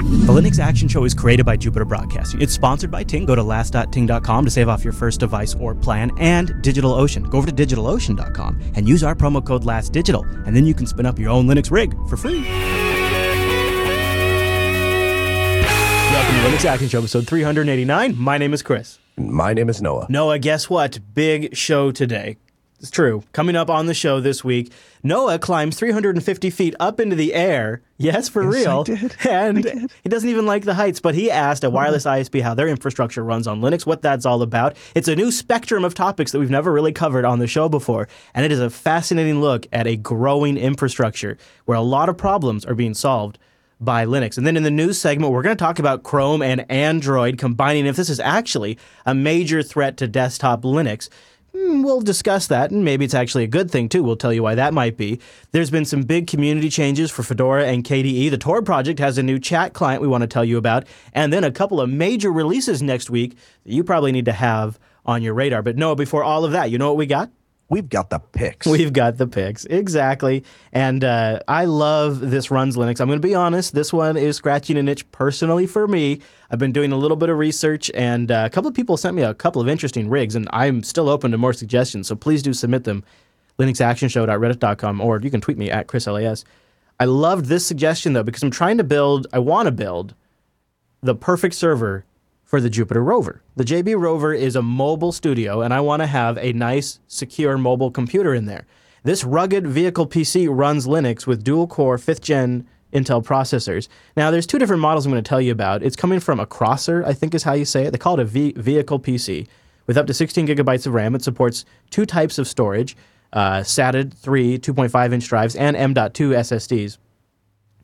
The Linux Action Show is created by Jupiter Broadcasting. It's sponsored by Ting. Go to last.ting.com to save off your first device or plan, and DigitalOcean. Go over to digitalocean.com and use our promo code LASTDigital, and then you can spin up your own Linux rig for free. Welcome to Linux Action Show, episode 389. My name is Chris. My name is Noah. Noah, guess what? Big show today. It's true. Coming up on the show this week, Noah climbs 350 feet up into the air. Yes, for Yes, real. did. And he doesn't even like the heights, but he asked a wireless ISP how their infrastructure runs on Linux, what that's all about. It's a new spectrum of topics that we've never really covered on the show before, and it is a fascinating look at a growing infrastructure where a lot of problems are being solved by Linux. And then in the news segment, we're going to talk about Chrome and Android combining if this is actually a major threat to desktop Linux. Hmm, We'll discuss that, and maybe it's actually a good thing too. We'll tell you why that might be. There's been some big community changes for Fedora and KDE. The Tor project has a new chat client we want to tell you about, and then a couple of major releases next week that you probably need to have on your radar. But no, before all of that, you know what we got? We've got the picks. We've got the picks. Exactly. And uh, I love this Runs Linux. I'm going to be honest, this one is scratching an itch personally for me. I've been doing a little bit of research, and uh, a couple of people sent me a couple of interesting rigs, and I'm still open to more suggestions, so please do submit them. linuxactionshow.reddit.com, or you can tweet me at chrislas. I loved this suggestion, though, because I'm trying to build, I want to build the perfect server for the Jupiter Rover. The JB Rover is a mobile studio, and I want to have a nice, secure mobile computer in there. This rugged vehicle PC runs Linux with dual core 5th gen Intel processors. Now, there's two different models I'm going to tell you about. It's coming from a Crosser, I think is how you say it. They call it a v- vehicle PC with up to 16 gigabytes of RAM. It supports two types of storage uh, SATA 3 2.5 inch drives and M.2 SSDs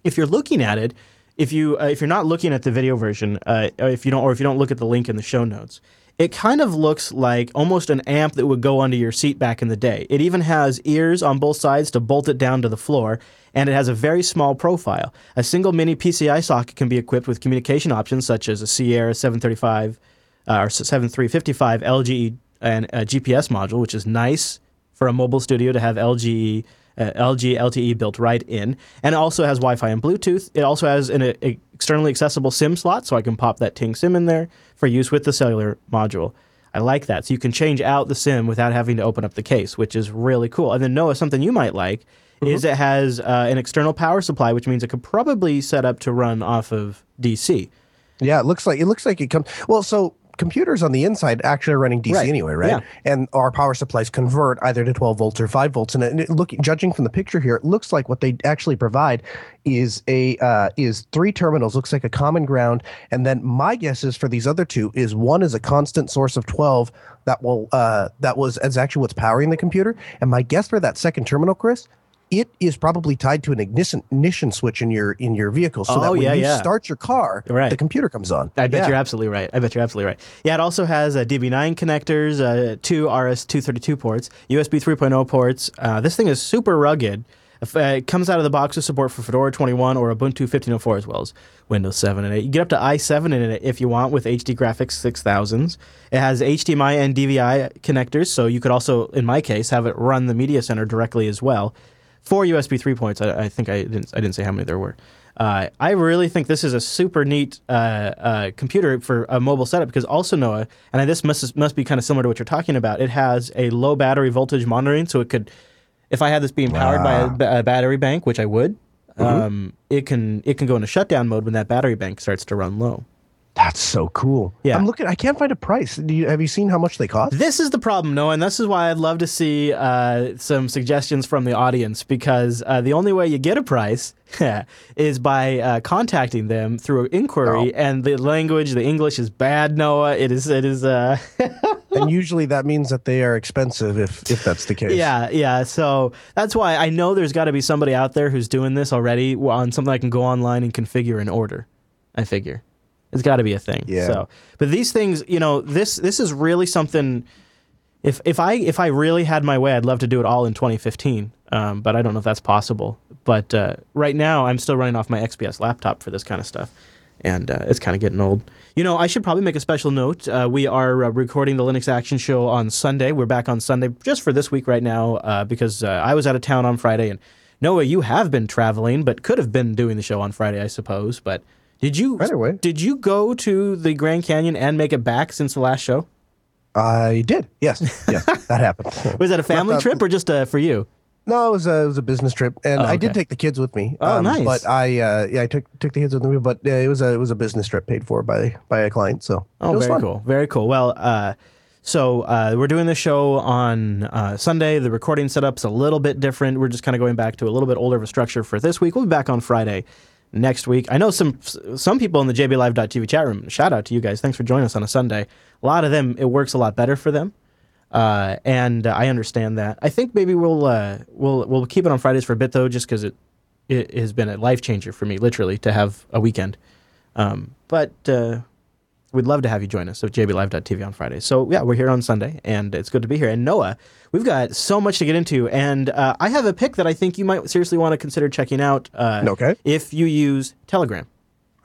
if you're looking at it, if you uh, if you're not looking at the video version, uh, if you don't, or if you don't look at the link in the show notes, it kind of looks like almost an amp that would go under your seat back in the day. It even has ears on both sides to bolt it down to the floor, and it has a very small profile. A single mini PCI socket can be equipped with communication options such as a Sierra 735 uh, or 7355 LGE and a GPS module, which is nice for a mobile studio to have LGE, uh, LG LTE built right in, and it also has Wi-Fi and Bluetooth. It also has an a, externally accessible SIM slot, so I can pop that Ting SIM in there for use with the cellular module. I like that, so you can change out the SIM without having to open up the case, which is really cool. And then Noah, something you might like is it has uh, an external power supply, which means it could probably set up to run off of DC. yeah, it looks like it looks like it comes. Well, so computers on the inside actually are running DC Right. anyway, right? Yeah. And our power supplies convert either to 12 volts or 5 volts. And it, it look, judging from the picture here, it looks like what they actually provide is a uh, is three terminals. Looks like a common ground. And then my guess is for these other two is one is a constant source of 12 that will uh, that was as actually what's powering the computer. And my guess for that second terminal, Chris. It is probably tied to an ignition, ignition switch in your in your vehicle, so that Oh, when yeah, you yeah. start your car, Right. the computer comes on. I bet Yeah. you're absolutely right. I bet you're absolutely right. Yeah, it also has uh, DB9 connectors, uh, two RS-232 ports, USB 3.0 ports. Uh, this thing is super rugged. Uh, it comes out of the box with support for Fedora 21 or Ubuntu 15.04 as well as Windows 7 and 8. You get up to i7 in it if you want with HD Graphics 6000s. It has HDMI and DVI connectors, so you could also, in my case, have it run the media center directly as well. Four USB 3 points. I, I think I didn't. I didn't say how many there were. Uh, I really think this is a super neat uh, uh, computer for a mobile setup because also Noah, and this must must be kind of similar to what you're talking about. It has a low battery voltage monitoring, so it could, if I had this being powered by a, a battery bank, which I would, um, it can it can go into shutdown mode when that battery bank starts to run low. That's so cool. Yeah. I'm looking. I can't find a price. Do you, have you seen how much they cost? This is the problem, Noah, and this is why I'd love to see uh, some suggestions from the audience because uh, the only way you get a price is by uh, contacting them through an inquiry, and the language, the English is bad, Noah. It is, it is. Uh, and usually that means that they are expensive if if that's the case. yeah, yeah. So that's why I know there's got to be somebody out there who's doing this already on something I can go online and configure and order. I figure it's got to be a thing. Yeah. So, but these things, you know, this this is really something. If if I if I really had my way, I'd love to do it all in 2015. Um, but I don't know if that's possible. But uh, right now, I'm still running off my XPS laptop for this kind of stuff, and uh, it's kind of getting old. You know, I should probably make a special note. Uh, we are uh, recording the Linux Action Show on Sunday. We're back on Sunday just for this week right now uh, because uh, I was out of town on Friday, and Noah, you have been traveling, but could have been doing the show on Friday, I suppose. But Did you Either way. Did you go to the Grand Canyon and make it back since the last show? I did. Yes. Yes. that happened. Was that a family Not- trip or just uh, for you? No, it was a it was a business trip, and Oh, I did okay. take the kids with me. Oh, nice. But I uh, yeah, I took took the kids with me, but uh, it was a it was a business trip paid for by by a client. So Oh, it was very fun. cool. Very cool. Well, uh, so uh, we're doing the show on uh, Sunday. The recording setup's a little bit different. We're just kind of going back to a little bit older of a structure for this week. We'll be back on Friday next week. I know some some people in the JBLive.tv chat room. Shout out to you guys. Thanks for joining us on a Sunday. A lot of them, it works a lot better for them. Uh, and uh, I understand that. I think maybe we'll uh, we'll we'll keep it on Fridays for a bit though, just because it it has been a life changer for me, literally, to have a weekend. Um, but uh, we'd love to have you join us at jblive.tv on Friday. So yeah, we're here on Sunday, and it's good to be here. And Noah, we've got so much to get into, and uh, I have a pick that I think you might seriously want to consider checking out. Uh, Okay. If you use Telegram.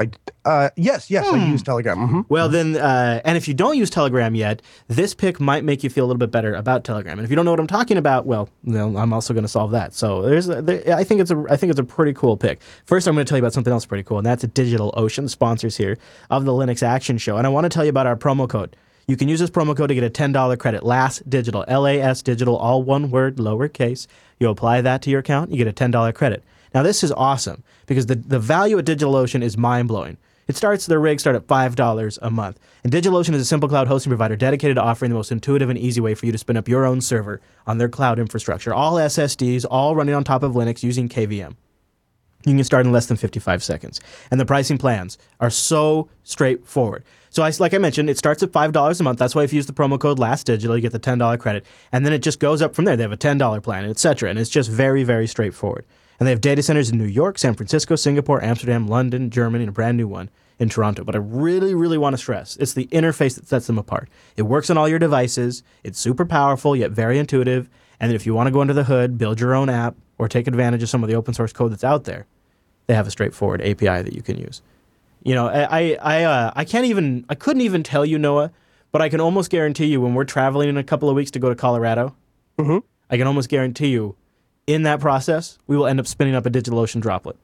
I uh, yes yes Hmm. I use Telegram. hmm Well, then, uh, and if you don't use Telegram yet, this pick might make you feel a little bit better about Telegram. And if you don't know what I'm talking about, well, well I'm also going to solve that. So there's, a, there, I think it's a, I think it's a pretty cool pick. First, I'm going to tell you about something else pretty cool, and that's DigitalOcean, sponsors here of the Linux Action Show. And I want to tell you about our promo code. You can use this promo code to get a $10 credit. Last Digital, L A S Digital, all one word, lowercase. You apply that to your account, you get a $10 credit. Now, this is awesome because the, the value at DigitalOcean is mind blowing. It starts, their rigs start at $5 a month. And DigitalOcean is a simple cloud hosting provider dedicated to offering the most intuitive and easy way for you to spin up your own server on their cloud infrastructure. All SSDs, all running on top of Linux using KVM. You can start in less than 55 seconds. And the pricing plans are so straightforward. So, I, like I mentioned, it starts at $5 a month. That's why if you use the promo code LASTDigital, you get the $10 credit. And then it just goes up from there. They have a $10 plan, et cetera. And it's just very, very straightforward. And they have data centers in New York, San Francisco, Singapore, Amsterdam, London, Germany, and a brand new one in Toronto. But I really, really want to stress it's the interface that sets them apart. It works on all your devices, it's super powerful, yet very intuitive. And if you want to go under the hood, build your own app, or take advantage of some of the open source code that's out there, they have a straightforward API that you can use. You know, I I I, uh, I can't even I couldn't even tell you Noah, but I can almost guarantee you when we're traveling in a couple of weeks to go to Colorado, I can almost guarantee you, in that process, we will end up spinning up a DigitalOcean droplet.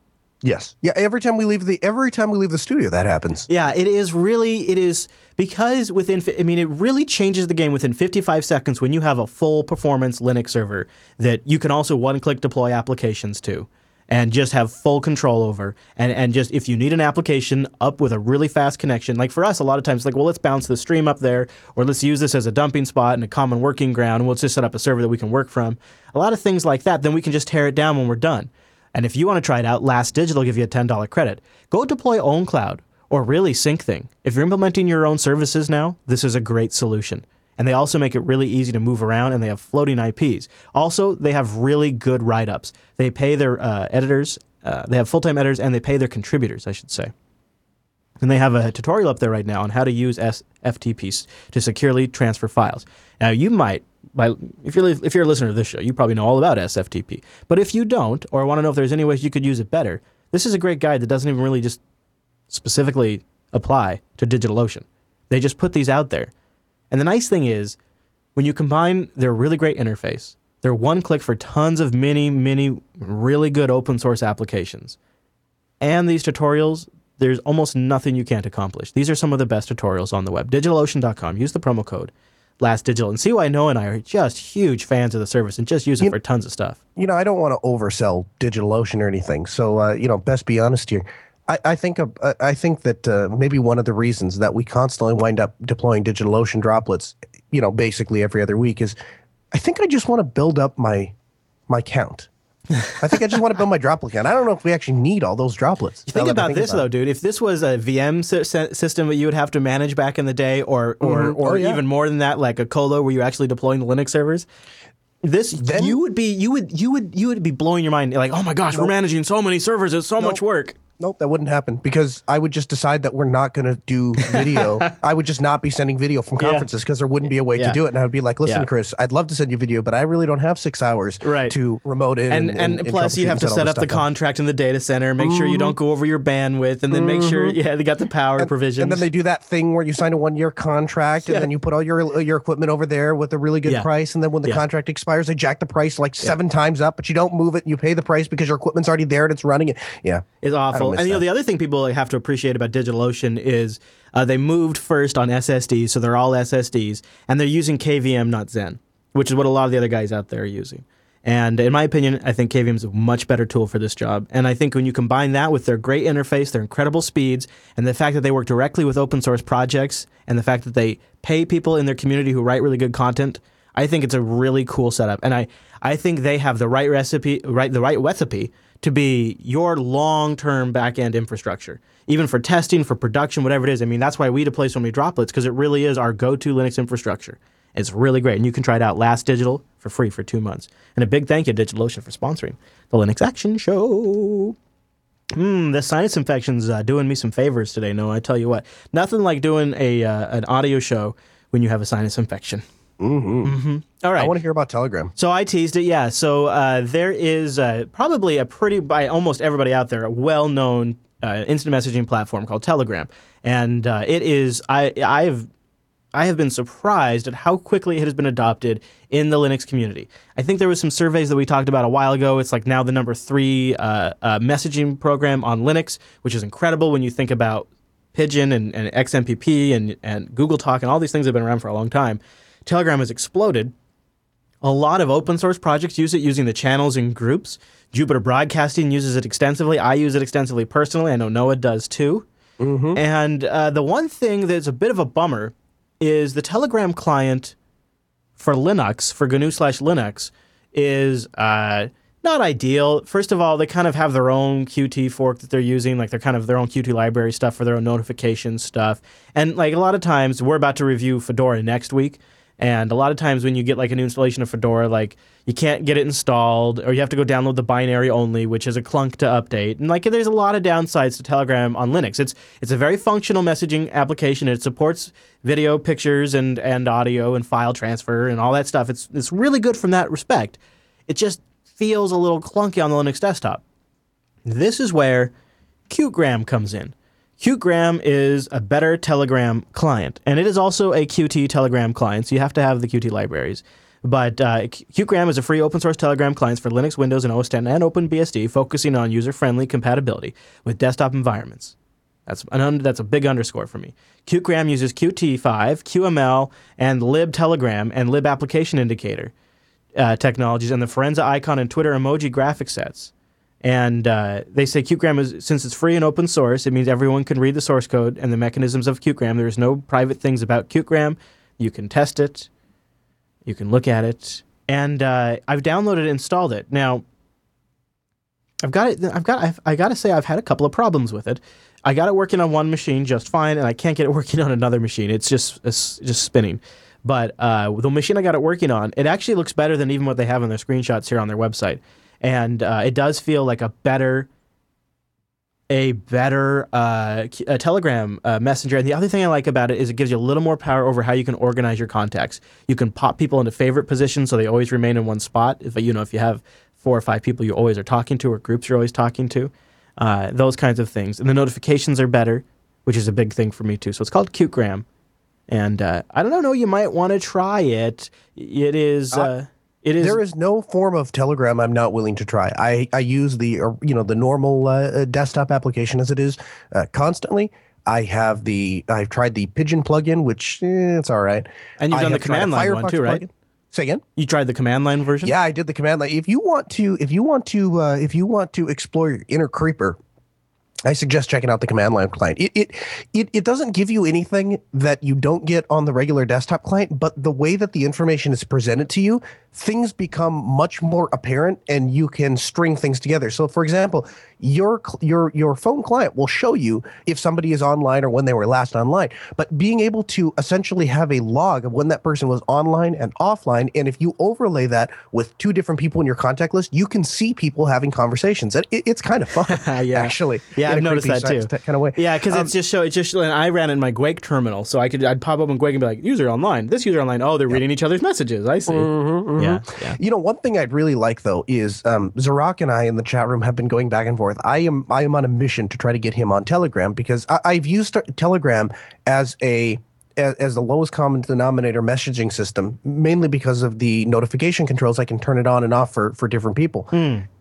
Yes. Yeah. Every time we leave the every time we leave the studio, that happens. Yeah, it is really it is because within I mean it really changes the game within 55 seconds when you have a full performance Linux server that you can also one click deploy applications to and just have full control over and and just if you need an application up with a really fast connection like for us a lot of times like well let's bounce the stream up there or let's use this as a dumping spot and a common working ground we'll just set up a server that we can work from a lot of things like that then we can just tear it down when we're done and if you want to try it out, Last Digital will give you a $10 credit. Go deploy OwnCloud or really SyncThing. If you're implementing your own services now, this is a great solution. And they also make it really easy to move around and they have floating IPs. Also, they have really good write ups. They pay their uh, editors, uh, they have full time editors, and they pay their contributors, I should say. And they have a tutorial up there right now on how to use S- to securely transfer files. Now, you might, by, if you're if you're a listener to this show, you probably know all about SFTP. But if you don't, or want to know if there's any ways you could use it better, this is a great guide that doesn't even really just specifically apply to DigitalOcean. They just put these out there. And the nice thing is, when you combine their really great interface, their one click for tons of many, many really good open source applications, and these tutorials, there's almost nothing you can't accomplish. These are some of the best tutorials on the web. DigitalOcean.com. Use the promo code LastDigital. And see why Noah and I are just huge fans of the service and just use it for tons of stuff. You know, I don't want to oversell DigitalOcean or anything. So, uh, you know, best be honest here. I, I think uh, I think that uh, maybe one of the reasons that we constantly wind up deploying DigitalOcean droplets, you know, basically every other week is, I think I just want to build up my my count. I think I just want to build my droplet count. I don't know if we actually need all those droplets. Think Now that I about this though, dude. If this was a VM sy- sy- system that you would have to manage back in the day, or or, Mhm. or Oh, yeah. even more than that, like a colo where you're actually deploying the Linux servers, this Then- you would be you would you would you would be blowing your mind. Like, oh my gosh, we're managing so many servers. It's so much work. Nope, that wouldn't happen because I would just decide that we're not going to do video. I would just not be sending video from conferences because there wouldn't be a way Yeah. to do it. And I would be like, listen, Yeah. Chris, I'd love to send you video, but I really don't have six hours Right. to remote in. And and, plus you have to set up the up. contract in the data center. Make sure you don't mm-hmm. go over your bandwidth, and then make sure mm-hmm. yeah they got the power provisions. And then they do that thing where you sign a one year contract Yeah. and then you put all your uh, your equipment over there with a really good Yeah. price. And then when the Yeah. contract expires, they jack the price like seven times up, but you don't move it. and You pay the price because your equipment's already there and it's running it. Yeah. It's awful. Miss and you know, the other thing people have to appreciate about DigitalOcean is uh, they moved first on SSDs, so they're all SSDs, and they're using KVM, not Xen, which is what a lot of the other guys out there are using. And in my opinion, I think KVM is a much better tool for this job. And I think when you combine that with their great interface, their incredible speeds, and the fact that they work directly with open source projects, and the fact that they pay people in their community who write really good content, I think it's a really cool setup. And I, I think they have the right recipe, right the right recipe to be your long-term back-end infrastructure, even for testing, for production, whatever it is. I mean, that's why we deploy so many droplets because it really is our go-to Linux infrastructure. It's really great, and you can try it out Last Digital for free for two months. And a big thank you to DigitalOcean for sponsoring the Linux Action Show. Hmm, this sinus infection's uh, doing me some favors today. No, I tell you what, nothing like doing a uh, an audio show when you have a sinus infection. Mm-hmm. All right. I want to hear about Telegram. So I teased it, yeah. So uh, there is uh, probably a pretty, by almost everybody out there, a well-known uh, instant messaging platform called Telegram, and uh, it is. I I have I have been surprised at how quickly it has been adopted in the Linux community. I think there was some surveys that we talked about a while ago. It's like now the number three uh, uh, messaging program on Linux, which is incredible when you think about Pidgin and, and XMPP and, and Google Talk and all these things have been around for a long time. Telegram has exploded. A lot of open source projects use it using the channels and groups. Jupiter Broadcasting uses it extensively. I use it extensively personally. I know Noah does too. And uh, the one thing that's a bit of a bummer is the Telegram client for Linux, for GNU slash Linux, is uh, not ideal. First of all, they kind of have their own Qt fork that they're using, like they're kind of their own Qt library stuff for their own notification stuff. And like a lot of times, we're about to review Fedora next week. And a lot of times when you get like a new installation of Fedora, like you can't get it installed or you have to go download the binary only, which is a clunk to update. And like there's a lot of downsides to Telegram on Linux. It's it's a very functional messaging application. It supports video, pictures and and audio and file transfer and all that stuff. It's it's really good from that respect. It just feels a little clunky on the Linux desktop. This is where Cutegram comes in. Cutegram is a better Telegram client, and it is also a Qt Telegram client, so you have to have the Qt libraries. But uh, Cutegram is a free open source Telegram client for Linux, Windows, and OS 10 and OpenBSD, focusing on user friendly compatibility with desktop environments. That's an that's a big underscore for me. Cutegram uses Qt5, QML, and libTelegram and lib application indicator uh, technologies and the Faenza icon and Twitter emoji graphic sets. And uh, they say Cutegram is since it's free and open source, it means everyone can read the source code and the mechanisms of Cutegram. There's no private things about Cutegram. You can test it, you can look at it, and uh, I've downloaded and installed it. Now, I've got it. I've got. I've, I got to say, I've had a couple of problems with it. I got it working on one machine just fine, and I can't get it working on another machine. It's just it's just spinning. But uh, the machine I got it working on, it actually looks better than even what they have in their screenshots here on their website, and uh, it does feel like a better, a better uh, a Telegram uh, messenger. And the other thing I like about it is it gives you a little more power over how you can organize your contacts. You can pop people into favorite positions so they always remain in one spot. If you know if you have four or five people you always are talking to or groups you're always talking to, uh, those kinds of things. And the notifications are better, which is a big thing for me too. So it's called Cutegram. And uh, I don't know, you might want to try it. It is. Uh, it is. There is no form of Telegram I'm not willing to try. I, I use the uh, you know the normal uh, desktop application as it is uh, constantly. I have the I've tried the Pidgin plugin, which eh, it's all right. And you've I done the have tried a command line one too, right? plugin. Say again. you tried the command line version? Yeah, I did the command line. If you want to, if you want to, uh, if you want to explore your inner creeper, I suggest checking out the command line client. It, it it it doesn't give you anything that you don't get on the regular desktop client, but the way that the information is presented to you, things become much more apparent, and you can string things together. So, for example, your your your phone client will show you if somebody is online or when they were last online. But being able to essentially have a log of when that person was online and offline, and if you overlay that with two different people in your contact list, you can see people having conversations. And it, it's kind of fun, Yeah. actually. Yeah, in I've noticed that too. kind of way. Yeah, because Um, it's just show it just and I ran in my Guake terminal, so I could I'd pop open Guake and be like, user online, this user online. Oh, they're reading each other's messages. I see. Mm-hmm, Yeah, yeah. You know, one thing I'd really like though is um, Zorak and I in the chat room have been going back and forth. I am I am on a mission to try to get him on Telegram because I, I've used Telegram as a as, as the lowest common denominator messaging system, mainly because of the notification controls. I can turn it on and off for for different people,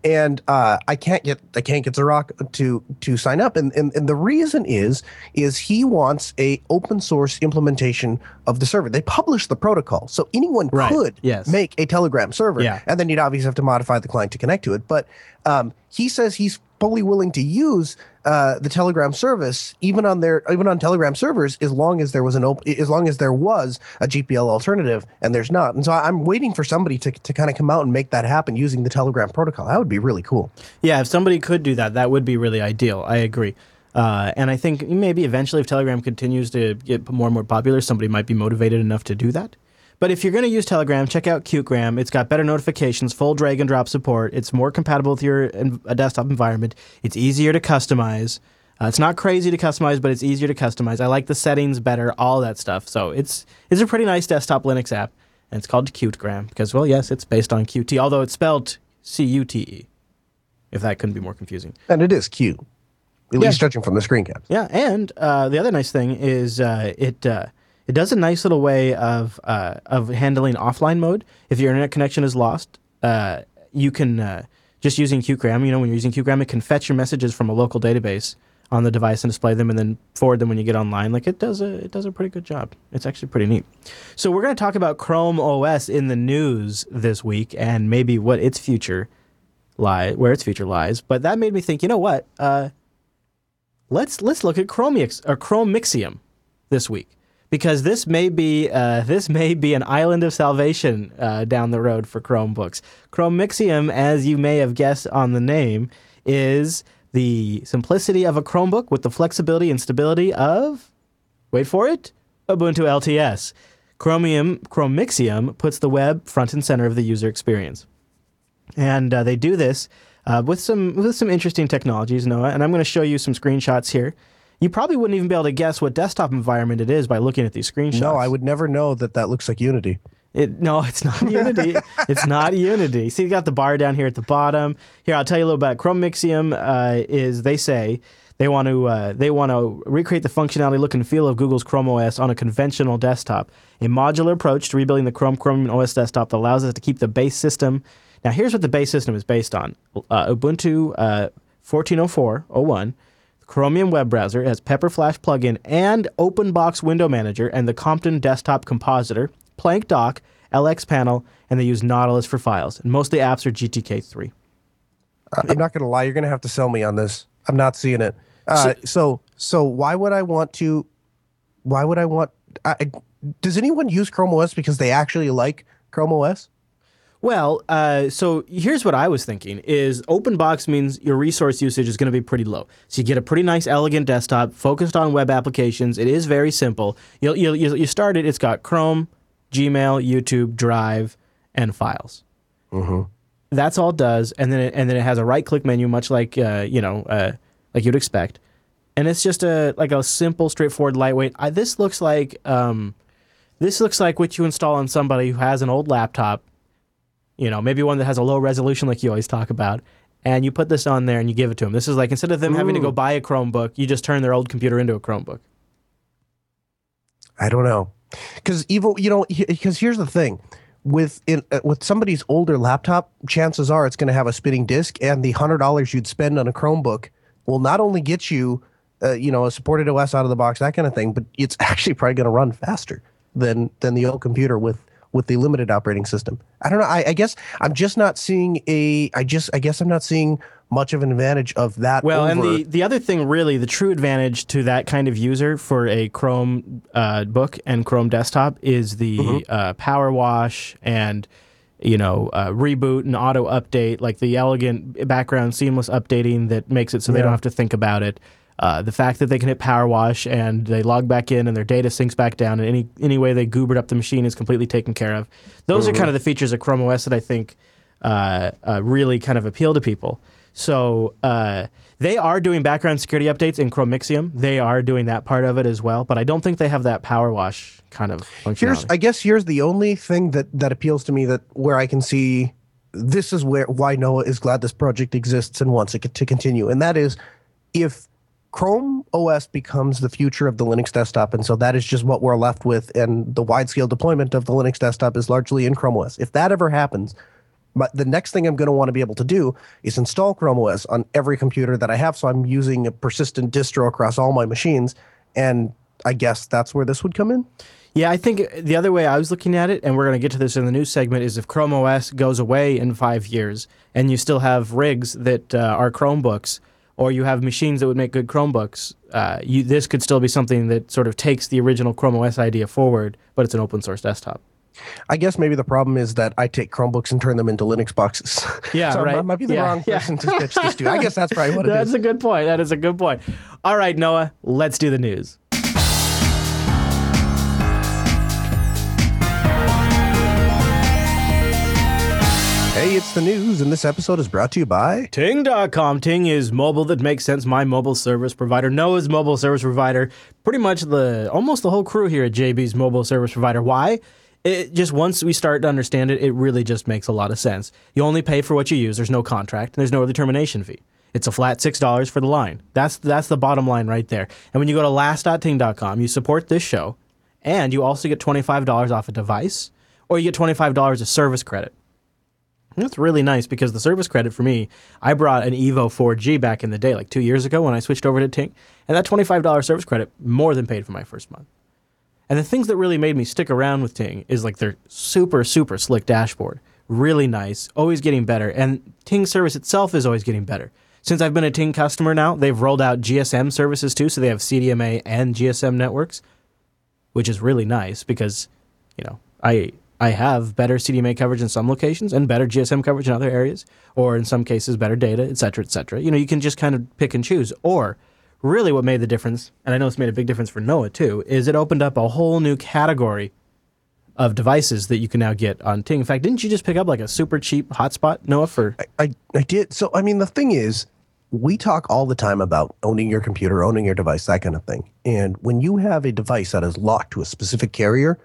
and uh, I can't get I can't get Zorak to to sign up. And, and and the reason is is he wants a open source implementation of the server. They publish the protocol, so anyone Right. could Yes. make a Telegram server, Yeah. and then you'd obviously have to modify the client to connect to it. But um, he says he's fully willing to use uh, the Telegram service, even on their even on Telegram servers, as long as there was an op- as long as there was a GPL alternative, and there's not. And so I'm waiting for somebody to to kind of come out and make that happen using the Telegram protocol. That would be really cool. Yeah, if somebody could do that, that would be really ideal. I agree. Uh, and I think maybe eventually, if Telegram continues to get more and more popular, somebody might be motivated enough to do that. But if you're going to use Telegram, check out Cutegram. It's got better notifications, full drag and drop support. It's more compatible with your a desktop environment. It's easier to customize. Uh, it's not crazy to customize, but it's easier to customize. I like the settings better, all that stuff. So it's it's a pretty nice desktop Linux app, and it's called Cutegram because, well, yes, it's based on Qt, although it's spelled C U T E if that couldn't be more confusing. And it is cute, at Yeah. least judging from the screen cap. Yeah, and uh, the other nice thing is uh, it uh, it does a nice little way of uh, of handling offline mode. If your internet connection is lost, uh, you can uh, just using Cutegram. You know, when you're using Cutegram, it can fetch your messages from a local database on the device and display them, and then forward them when you get online. Like it does a it does a pretty good job. It's actually pretty neat. So we're going to talk about Chrome OS in the news this week, and maybe what its future lie where its future lies. But that made me think. You know what? Uh, let's let's look at Chromix or Chromixium this week because this may be uh, this may be an island of salvation uh, down the road for Chromebooks. Chromixium, as you may have guessed on the name, is the simplicity of a Chromebook with the flexibility and stability of wait for it Ubuntu LTS. Chromium Chromixium puts the web front and center of the user experience and uh, they do this uh, with some with some interesting technologies, Noah. And I'm going to show you some screenshots here. You probably wouldn't even be able to guess what desktop environment it is by looking at these screenshots. No, I would never know that that looks like Unity. It, no, it's not Unity. it's not Unity. See, you got the bar down here at the bottom. Here, I'll tell you a little about Chromixium. Uh, is they say they want to uh, they want to recreate the functionality, look, and feel of Google's Chrome OS on a conventional desktop. A modular approach to rebuilding the Chrome Chromium OS desktop that allows us to keep the base system. Now, here's what the base system is based on: uh, Ubuntu uh, 14.04.01. Chromium web browser. It has Pepper Flash plugin and OpenBox window manager and the Compton desktop compositor, Plank dock, LX panel, and they use Nautilus for files. And most of the apps are GTK3. I- I'm not going to lie. You're going to have to sell me on this. I'm not seeing it. Uh, so, so why would I want to? Why would I want? I- does anyone use Chrome OS because they actually like Chrome OS? Well, uh, so here's what I was thinking: is OpenBox means your resource usage is going to be pretty low. So you get a pretty nice, elegant desktop focused on web applications. It is very simple. You you you you start it. It's got Chrome, Gmail, YouTube, Drive, and Files. That's all it does, and then it, and then it has a right-click menu, much like uh, you know, uh, like you'd expect. And it's just a like a simple, straightforward, lightweight. I, this looks like um, this looks like what you install on somebody who has an old laptop you know, maybe one that has a low resolution like you always talk about, and you put this on there and you give it to them. This is like instead of them having to go buy a Chromebook, you just turn their old computer into a Chromebook. I don't know, because even you know, because here's the thing. With in, uh, with somebody's older laptop, chances are it's going to have a spinning disk, and the hundred dollars you'd spend on a Chromebook will not only get you, uh, you know, a supported OS out of the box, that kind of thing, but it's actually probably going to run faster than than the old computer with with the limited operating system. I don't know. I, I guess I'm just not seeing a. I just I guess I'm not seeing much of an advantage of that. Well, and the, the other thing, really, the true advantage to that kind of user for a Chrome uh, book and Chrome desktop is the uh, power wash and you know uh, reboot and auto update, like the elegant background seamless updating that makes it so they don't have to think about it. Uh, the fact that they can hit power wash and they log back in and their data syncs back down, and any any way they goobered up the machine is completely taken care of. Those are kind of the features of Chrome OS that I think uh, uh, really kind of appeal to people. So uh, they are doing background security updates in Chrome Chromixium. They are doing that part of it as well, but I don't think they have that power wash kind of functionality. Here's, I guess, here's the only thing that that appeals to me that where I can see this is where why Noah is glad this project exists and wants it to continue, and that is if Chrome OS becomes the future of the Linux desktop, and so that is just what we're left with. And the wide scale deployment of the Linux desktop is largely in Chrome OS. If that ever happens, but the next thing I'm going to want to be able to do is install Chrome OS on every computer that I have. So I'm using a persistent distro across all my machines. And I guess that's where this would come in. Yeah, I think the other way I was looking at it, and we're going to get to this in the news segment, is if Chrome OS goes away in five years and you still have rigs that uh, are Chromebooks, or you have machines that would make good Chromebooks, uh, you, this could still be something that sort of takes the original Chrome OS idea forward, but it's an open source desktop. I guess maybe the problem is that I take Chromebooks and turn them into Linux boxes. Yeah, so right. I might be the yeah, wrong yeah. person to pitch this to. I guess that's probably what it That's is. a good point. That is a good point. All right, Noah, let's do the news. Hey, it's the news, and this episode is brought to you by. Ting.com. Ting is mobile that makes sense. My mobile service provider. Noah's mobile service provider. Pretty much the almost the whole crew here at JB's mobile service provider. Why? It just once we start to understand it, it really just makes a lot of sense. You only pay for what you use. There's no contract. And there's no early termination fee. It's a flat six dollars for the line. That's that's the bottom line right there. And when you go to last.ting.com, you support this show, and you also get twenty five dollars off a device, or you get twenty five dollars of service credit. That's really nice because the service credit for me, I brought an Evo 4G back in the day, like two years ago when I switched over to Ting, and that $25 service credit more than paid for my first month. And the things that really made me stick around with Ting is like their super, super slick dashboard. Really nice, always getting better. And Ting service itself is always getting better. Since I've been a Ting customer now, they've rolled out GSM services too, so they have CDMA and GSM networks, which is really nice because, you know, I I have better CDMA coverage in some locations and better GSM coverage in other areas, or in some cases better data, et cetera, et cetera. You know, you can just kind of pick and choose. Or really what made the difference, and I know it's made a big difference for Noah too, is it opened up a whole new category of devices that you can now get on Ting. In fact, didn't you just pick up like a super cheap hotspot, Noah, for I, I did. So, I mean, the thing is, we talk all the time about owning your computer, owning your device, that kind of thing. And when you have a device that is locked to a specific carrier,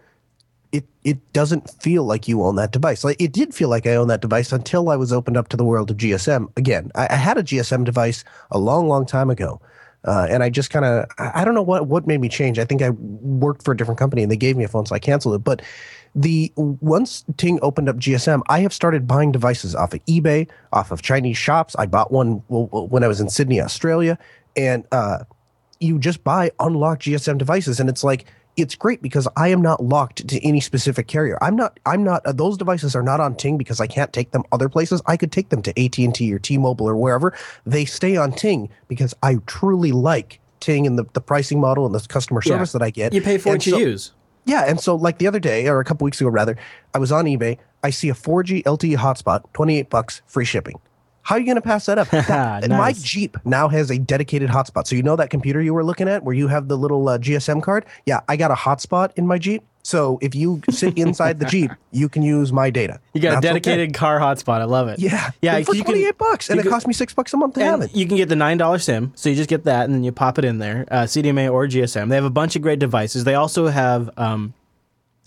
it it doesn't feel like you own that device. Like it did feel like I owned that device until I was opened up to the world of GSM. Again, I, I had a GSM device a long, long time ago. Uh, and I just kind of, I I don't know what, what made me change. I think I worked for a different company and they gave me a phone, so I canceled it. But the once Ting opened up GSM, I have started buying devices off of eBay, off of Chinese shops. I bought one when I was in Sydney, Australia, and uh, you just buy unlocked GSM devices, and it's like it's great because I am not locked to any specific carrier. I'm not. I'm not. Uh, those devices are not on Ting because I can't take them other places. I could take them to AT and T or T-Mobile or wherever. They stay on Ting because I truly like Ting and the, the pricing model and the customer service that I get. you pay for And what you use. yeah, and so like the other day or a couple weeks ago rather, I was on eBay. I see a 4G LTE hotspot, 28 bucks, free shipping. How are you going to pass that up? That- My Jeep now has a dedicated hotspot. So you know that computer you were looking at where you have the little uh, GSM card? Yeah, I got a hotspot in my Jeep. So if you sit inside the Jeep, you can use my data. You got a That's okay. dedicated car hotspot. I love it. Yeah, Yeah, for you can- 28 bucks, and it cost me six bucks a month to have it. you can get the nine dollar SIM, so you just get that, and then you pop it in there, uh, CDMA or GSM. They have a bunch of great devices. They also have um,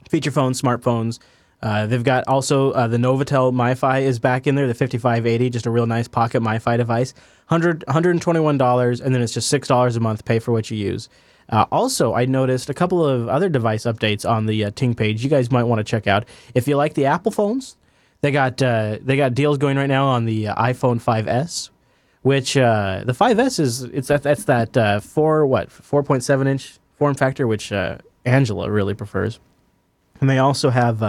feature phones, smartphones. Uh, they've got also uh, the Novatel MiFi is back in there, the 5580, just a real nice pocket MiFi device. 100 $121, and then it's just $6 a month, pay for what you use. Uh, also, I noticed a couple of other device updates on the uh, Ting page you guys might want to check out. If you like the Apple phones, they got uh, they got deals going right now on the uh, iPhone 5S, which the 5S is it's that that's that uh, four what 4.7 inch form factor, which Angela really prefers. And they also have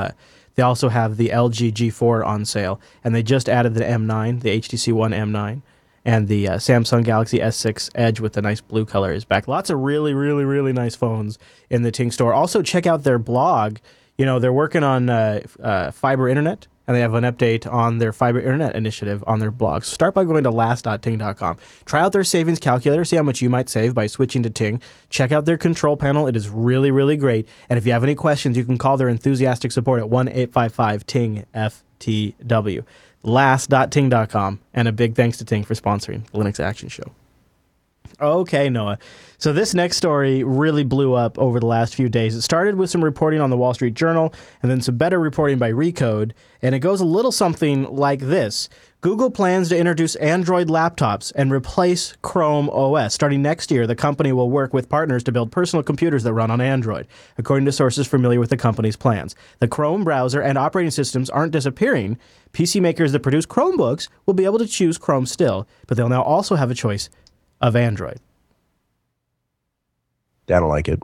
they also have the LG G4 on sale, and they just added the M9, the HTC One M9, and the uh, Samsung Galaxy S6 Edge with the nice blue color is back. Lots of really, really, really nice phones in the Ting store. Also, check out their blog. You know, they're working on uh, uh, fiber internet, and they have an update on their fiber internet initiative on their blog. Start by going to last.ting.com. Try out their savings calculator, see how much you might save by switching to Ting. Check out their control panel. It is really, really great. And if you have any questions, you can call their enthusiastic support at 1 855 Ting FTW. Last.ting.com. And a big thanks to Ting for sponsoring the Linux Action Show. Okay, Noah. So this next story really blew up over the last few days. It started with some reporting on the Wall Street Journal and then some better reporting by Recode, and it goes a little something like this. Google plans to introduce Android laptops and replace Chrome OS. Starting next year, the company will work with partners to build personal computers that run on Android, according to sources familiar with the company's plans. The Chrome browser and operating systems aren't disappearing. PC makers that produce Chromebooks will be able to choose Chrome still, but they'll now also have a choice of Android. I don't like it.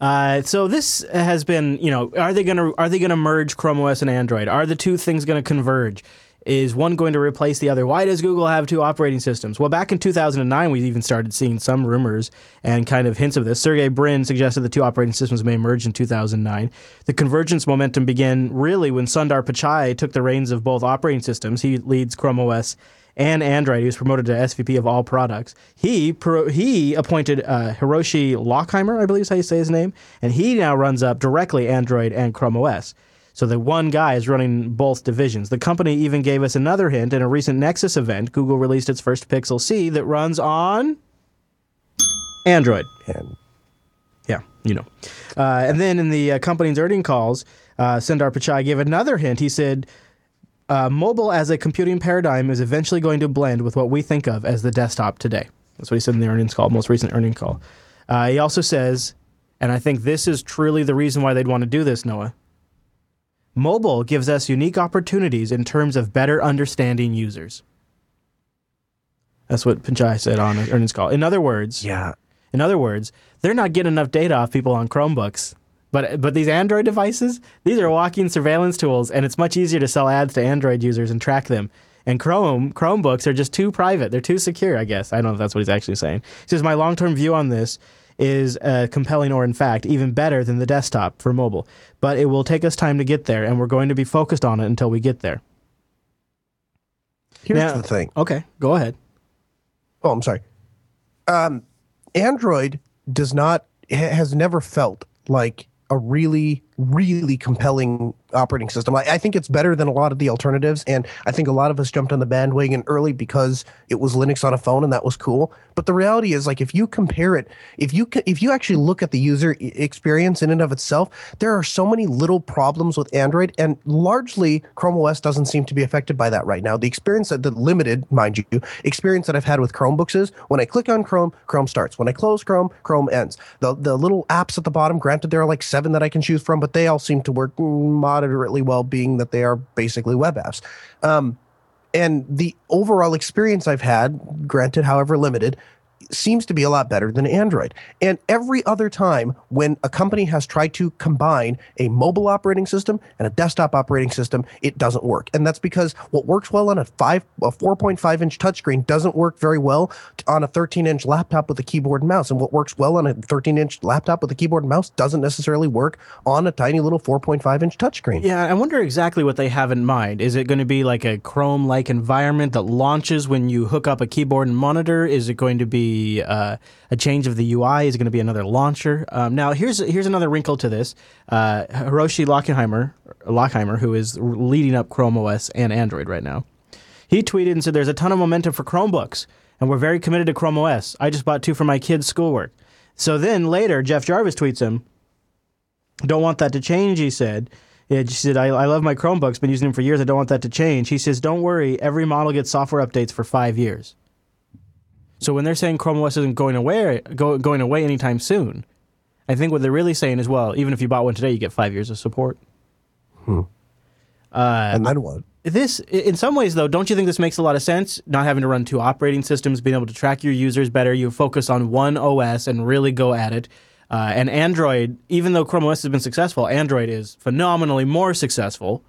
Uh, so this has been, you know, are they gonna are they gonna merge Chrome OS and Android? Are the two things gonna converge? Is one going to replace the other? Why does Google have two operating systems? Well, back in 2009, we even started seeing some rumors and kind of hints of this. Sergey Brin suggested the two operating systems may merge in 2009. The convergence momentum began really when Sundar Pichai took the reins of both operating systems. He leads Chrome OS and Android. He was promoted to SVP of all products. He pro, he appointed uh, Hiroshi Lockheimer, I believe is how you say his name, and he now runs up directly Android and Chrome OS. So the one guy is running both divisions. The company even gave us another hint in a recent Nexus event. Google released its first Pixel C that runs on Android. And Yeah, you know. Uh, and then in the uh, company's earning calls, uh, Sundar Pichai gave another hint. He said, uh, "Mobile as a computing paradigm is eventually going to blend with what we think of as the desktop today." That's what he said in the earnings call, most recent earning call. Uh, he also says, and I think this is truly the reason why they'd want to do this, Noah. Mobile gives us unique opportunities in terms of better understanding users. That's what Pichai said on an earnings call. In other words, yeah, in other words, they're not getting enough data off people on Chromebooks. But but these Android devices, these are walking surveillance tools, and it's much easier to sell ads to Android users and track them. And Chrome Chromebooks are just too private. They're too secure, I guess. I don't know if that's what he's actually saying. He says my long term view on this is uh, compelling, or in fact, even better than the desktop for mobile. But it will take us time to get there, and we're going to be focused on it until we get there. here's Now- the thing. Okay, go ahead. Oh, I'm sorry. Um, Android does not has never felt like a really really compelling operating system. I, I think it's better than a lot of the alternatives, and I think a lot of us jumped on the bandwagon early because it was Linux on a phone and that was cool. But the reality is, like, if you compare it, if you if you actually look at the user experience in and of itself, there are so many little problems with Android, and largely Chrome OS doesn't seem to be affected by that right now. The experience that the limited, mind you, experience that I've had with Chromebooks is when I click on Chrome, Chrome starts. When I close Chrome, Chrome ends. The the little apps at the bottom, granted there are like seven that I can choose from, but they all seem to work moderately well, being that they are basically web apps. Um, and the overall experience I've had, granted, however limited, seems to be a lot better than Android. And every other time when a company has tried to combine a mobile operating system and a desktop operating system, it doesn't work. And that's because what works well on a five, a 4.5 inch touchscreen doesn't work very well on a 13 inch laptop with a keyboard and mouse. And what works well on a 13 inch laptop with a keyboard and mouse doesn't necessarily work on a tiny little 4.5 inch touchscreen. Yeah, I wonder exactly what they have in mind. Is it going to be like a Chrome like environment that launches when you hook up a keyboard and monitor? Is it going to be uh, a change of the UI? Is going to be another launcher? Um, now, here's here's another wrinkle to this. Uh, Hiroshi Lockheimer, Lockheimer, who is leading up Chrome OS and Android right now, he tweeted and said, There's a ton of momentum for Chromebooks, and we're very committed to Chrome OS. I just bought two for my kids' schoolwork. So then later, Jeff Jarvis tweets him, don't want that to change, he said. Yeah, she said, I, I love my Chromebooks, been using them for years. I don't want that to change. He says, Don't worry, every model gets software updates for five years. So when they're saying Chrome OS isn't going away, go, going away anytime soon, I think what they're really saying is, well, even if you bought one today, you get five years of support. Hmm. Uh, and then what? This, in some ways, though, don't you think this makes a lot of sense? Not having to run two operating systems, being able to track your users better. You focus on one OS and really go at it. Uh, and Android, even though Chrome OS has been successful, Android is phenomenally more successful.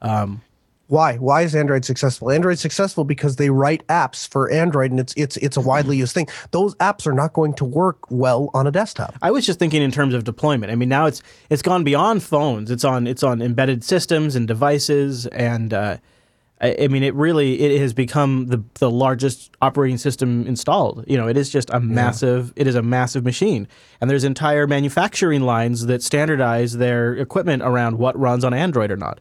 Um, Why? Why is Android successful? Android's successful because they write apps for Android, and it's it's it's a widely used thing. Those apps are not going to work well on a desktop. I was just thinking in terms of deployment. I mean, now it's it's gone beyond phones. It's on it's on embedded systems and devices, and uh, I, I mean, it really it has become the the largest operating system installed. You know, it is just a massive it is a massive machine, and there's entire manufacturing lines that standardize their equipment around what runs on Android or not.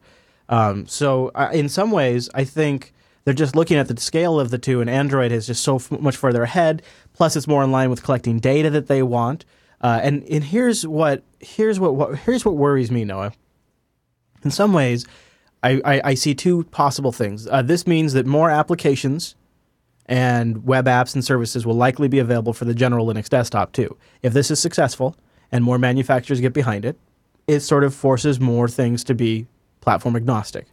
Um, so, uh, in some ways, I think They're just looking at the scale of the two, and Android is just so f- much further ahead. Plus, it's more in line with collecting data that they want. Uh, and and here's what here's what, what here's what worries me, Noah. In some ways, I, I, I see two possible things. Uh, this means that more applications and web apps and services will likely be available for the general Linux desktop too. If this is successful and more manufacturers get behind it, it sort of forces more things to be platform agnostic.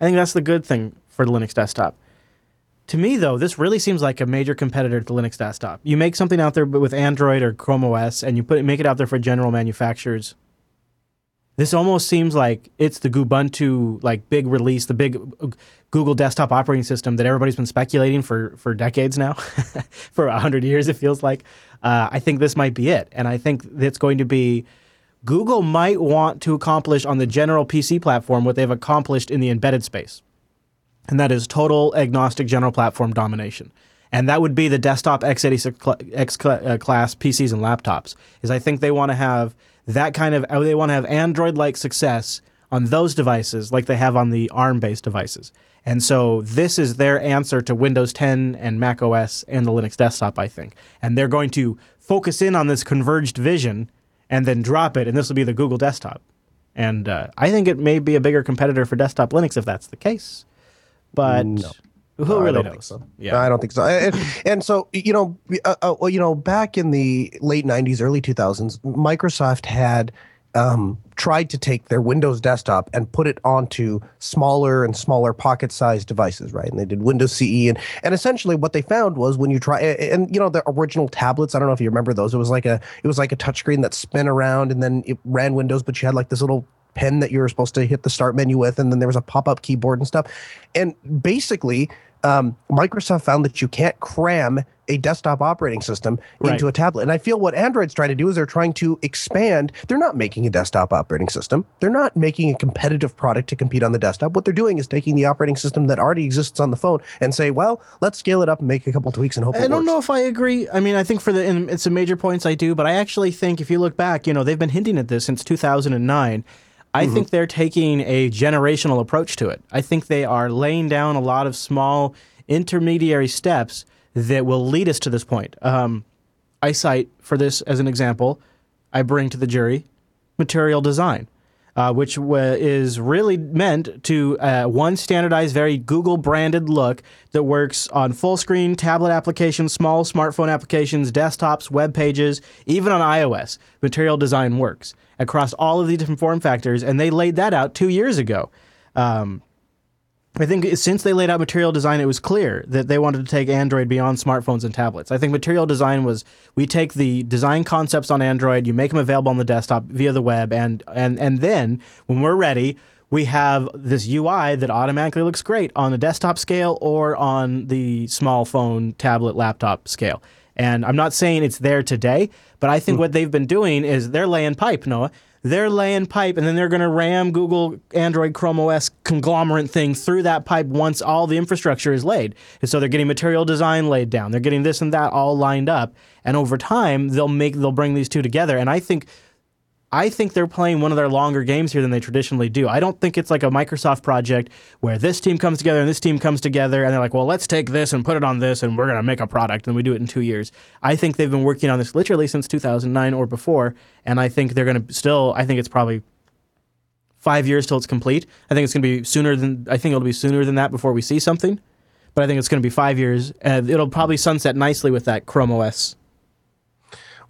I think that's the good thing for the Linux desktop. To me, though, this really seems like a major competitor to the Linux desktop. You make something out there with Android or Chrome OS, and you put it, make it out there for general manufacturers. This almost seems like it's the Ubuntu like big release, the big uh, Google desktop operating system that everybody's been speculating for for decades now, for hundred years it feels like. Uh, I think this might be it, and I think it's going to be Google might want to accomplish on the general PC platform what they've accomplished in the embedded space, and that is total agnostic general platform domination. And that would be the desktop x86 cl- X cl- uh, class PCs and laptops. Is I think they want to have that kind of they want to have Android-like success on those devices like they have on the ARM-based devices. And so this is their answer to Windows 10 and Mac OS and the Linux desktop, I think. And they're going to focus in on this converged vision and then drop it, and this will be the Google desktop. And uh, I think it may be a bigger competitor for desktop Linux if that's the case. But No. who No, really knows? so. Yeah. I don't think so. And, and so you know, uh, uh, well, you know, back in the late '90s, early 2000s, Microsoft had um, tried to take their Windows desktop and put it onto smaller and smaller pocket-sized devices, right? And they did Windows CE, and and essentially what they found was when you try, and you know, the original tablets. I don't know if you remember those. It was like a it was like a touchscreen that spin around, and then it ran Windows, but you had like this little pen that you were supposed to hit the start menu with, and then there was a pop-up keyboard and stuff. And basically, um, Microsoft found that you can't cram a desktop operating system Right. into a tablet. And I feel what Android's trying to do is they're trying to expand. They're not making a desktop operating system. They're not making a competitive product to compete on the desktop. What they're doing is taking the operating system that already exists on the phone and say, well, let's scale it up and make a couple tweaks and hope I it don't works. know if I agree. I mean, I think for the and it's a major points I do, but I actually think if you look back, you know, they've been hinting at this since 2009. I Mm-hmm. think they're taking a generational approach to it. I think they are laying down a lot of small intermediary steps that will lead us to this point. Um, I cite for this as an example, I bring to the jury material design, uh, which wa is really meant to uh, one standardized, very Google branded look that works on full screen tablet applications, small smartphone applications, desktops, web pages, even on iOS. Material design works across all of the different form factors, and they laid that out two years ago. Um, I think since they laid out material design, it was clear that they wanted to take Android beyond smartphones and tablets. I think material design was we take the design concepts on Android, you make them available on the desktop via the web, and and and then when we're ready, we have this UI that automatically looks great on the desktop scale or on the small phone, tablet, laptop scale. And I'm not saying it's there today, but I think hmm. what they've been doing is they're laying pipe, Noah. They're laying pipe, and then they're going to ram Google, Android, Chrome OS conglomerate thing through that pipe once all the infrastructure is laid. And so they're getting material design laid down. They're getting this and that all lined up, and over time they'll make they'll bring these two together. And I think I think they're playing one of their longer games here than they traditionally do. I don't think it's like a Microsoft project where this team comes together and this team comes together and they're like, well, let's take this and put it on this and we're going to make a product and we do it in two years. I think they've been working on this literally since 2009 or before. And I think they're going to still, I think it's probably five years till it's complete. I think it's going to be sooner than, I think it'll be sooner than that before we see something. But I think it's going to be five years. And it'll probably sunset nicely with that Chrome OS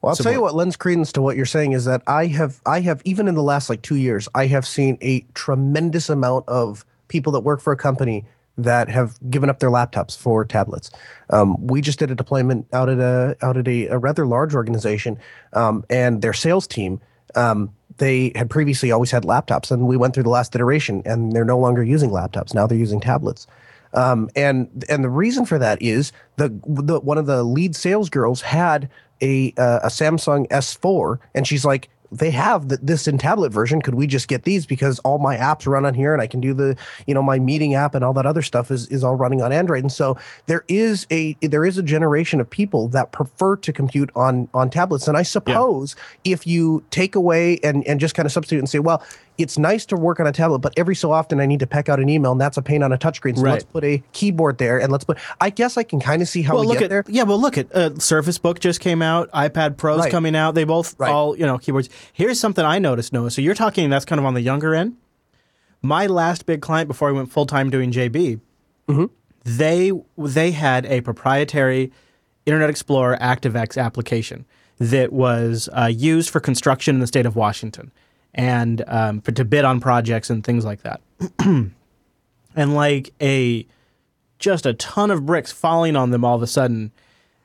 Well, I'll tell you what lends credence to what you're saying is that I have, I have, even in the last like two years, I have seen a tremendous amount of people that work for a company that have given up their laptops for tablets. Um, we just did a deployment out at a out at a, a rather large organization, um, and their sales team. Um, they had previously always had laptops, and we went through the last iteration, and they're no longer using laptops. Now they're using tablets. Um, and and the reason for that is the, the one of the lead sales girls had a uh, a Samsung S4, and she's like, they have th- this in tablet version. Could we just get these because all my apps run on here, and I can do the you know my meeting app and all that other stuff is is all running on Android. And so there is a there is a generation of people that prefer to compute on on tablets. And I suppose if you take away and and just kind of substitute and say, well, it's nice to work on a tablet, but every so often I need to peck out an email, and that's a pain on a touchscreen. So Right. let's put a keyboard there, and let's put. I guess I can kind of see how well, we look get at there. yeah. Well, look at uh, Surface Book just came out. iPad Pro's Right. coming out. They both Right. all you know keyboards. Here's something I noticed, Noah. So you're talking that's kind of on the younger end. My last big client before I went full time doing JB, Mm-hmm. they they had a proprietary Internet Explorer ActiveX application that was uh, used for construction in the state of Washington and um, for, to bid on projects and things like that. and like a just a ton of bricks falling on them all of a sudden.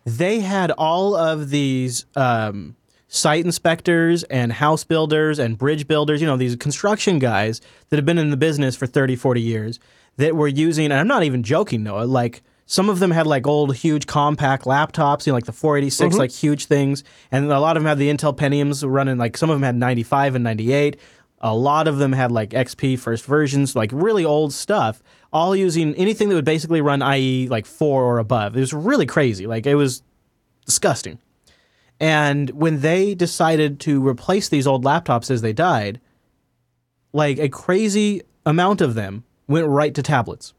They had all of these um, site inspectors and house builders and bridge builders, you know, these construction guys that have been in the business for 30, 40 years that were using, and I'm not even joking, Noah, like some of them had like old, huge, compact laptops, you know, like the 486, mm-hmm. like huge things. And a lot of them had the Intel Pentiums running, like some of them had 95 and 98. A lot of them had like XP first versions, like really old stuff, all using anything that would basically run IE like 4 or above. It was really crazy. Like it was disgusting. And when they decided to replace these old laptops as they died, like a crazy amount of them went right to tablets.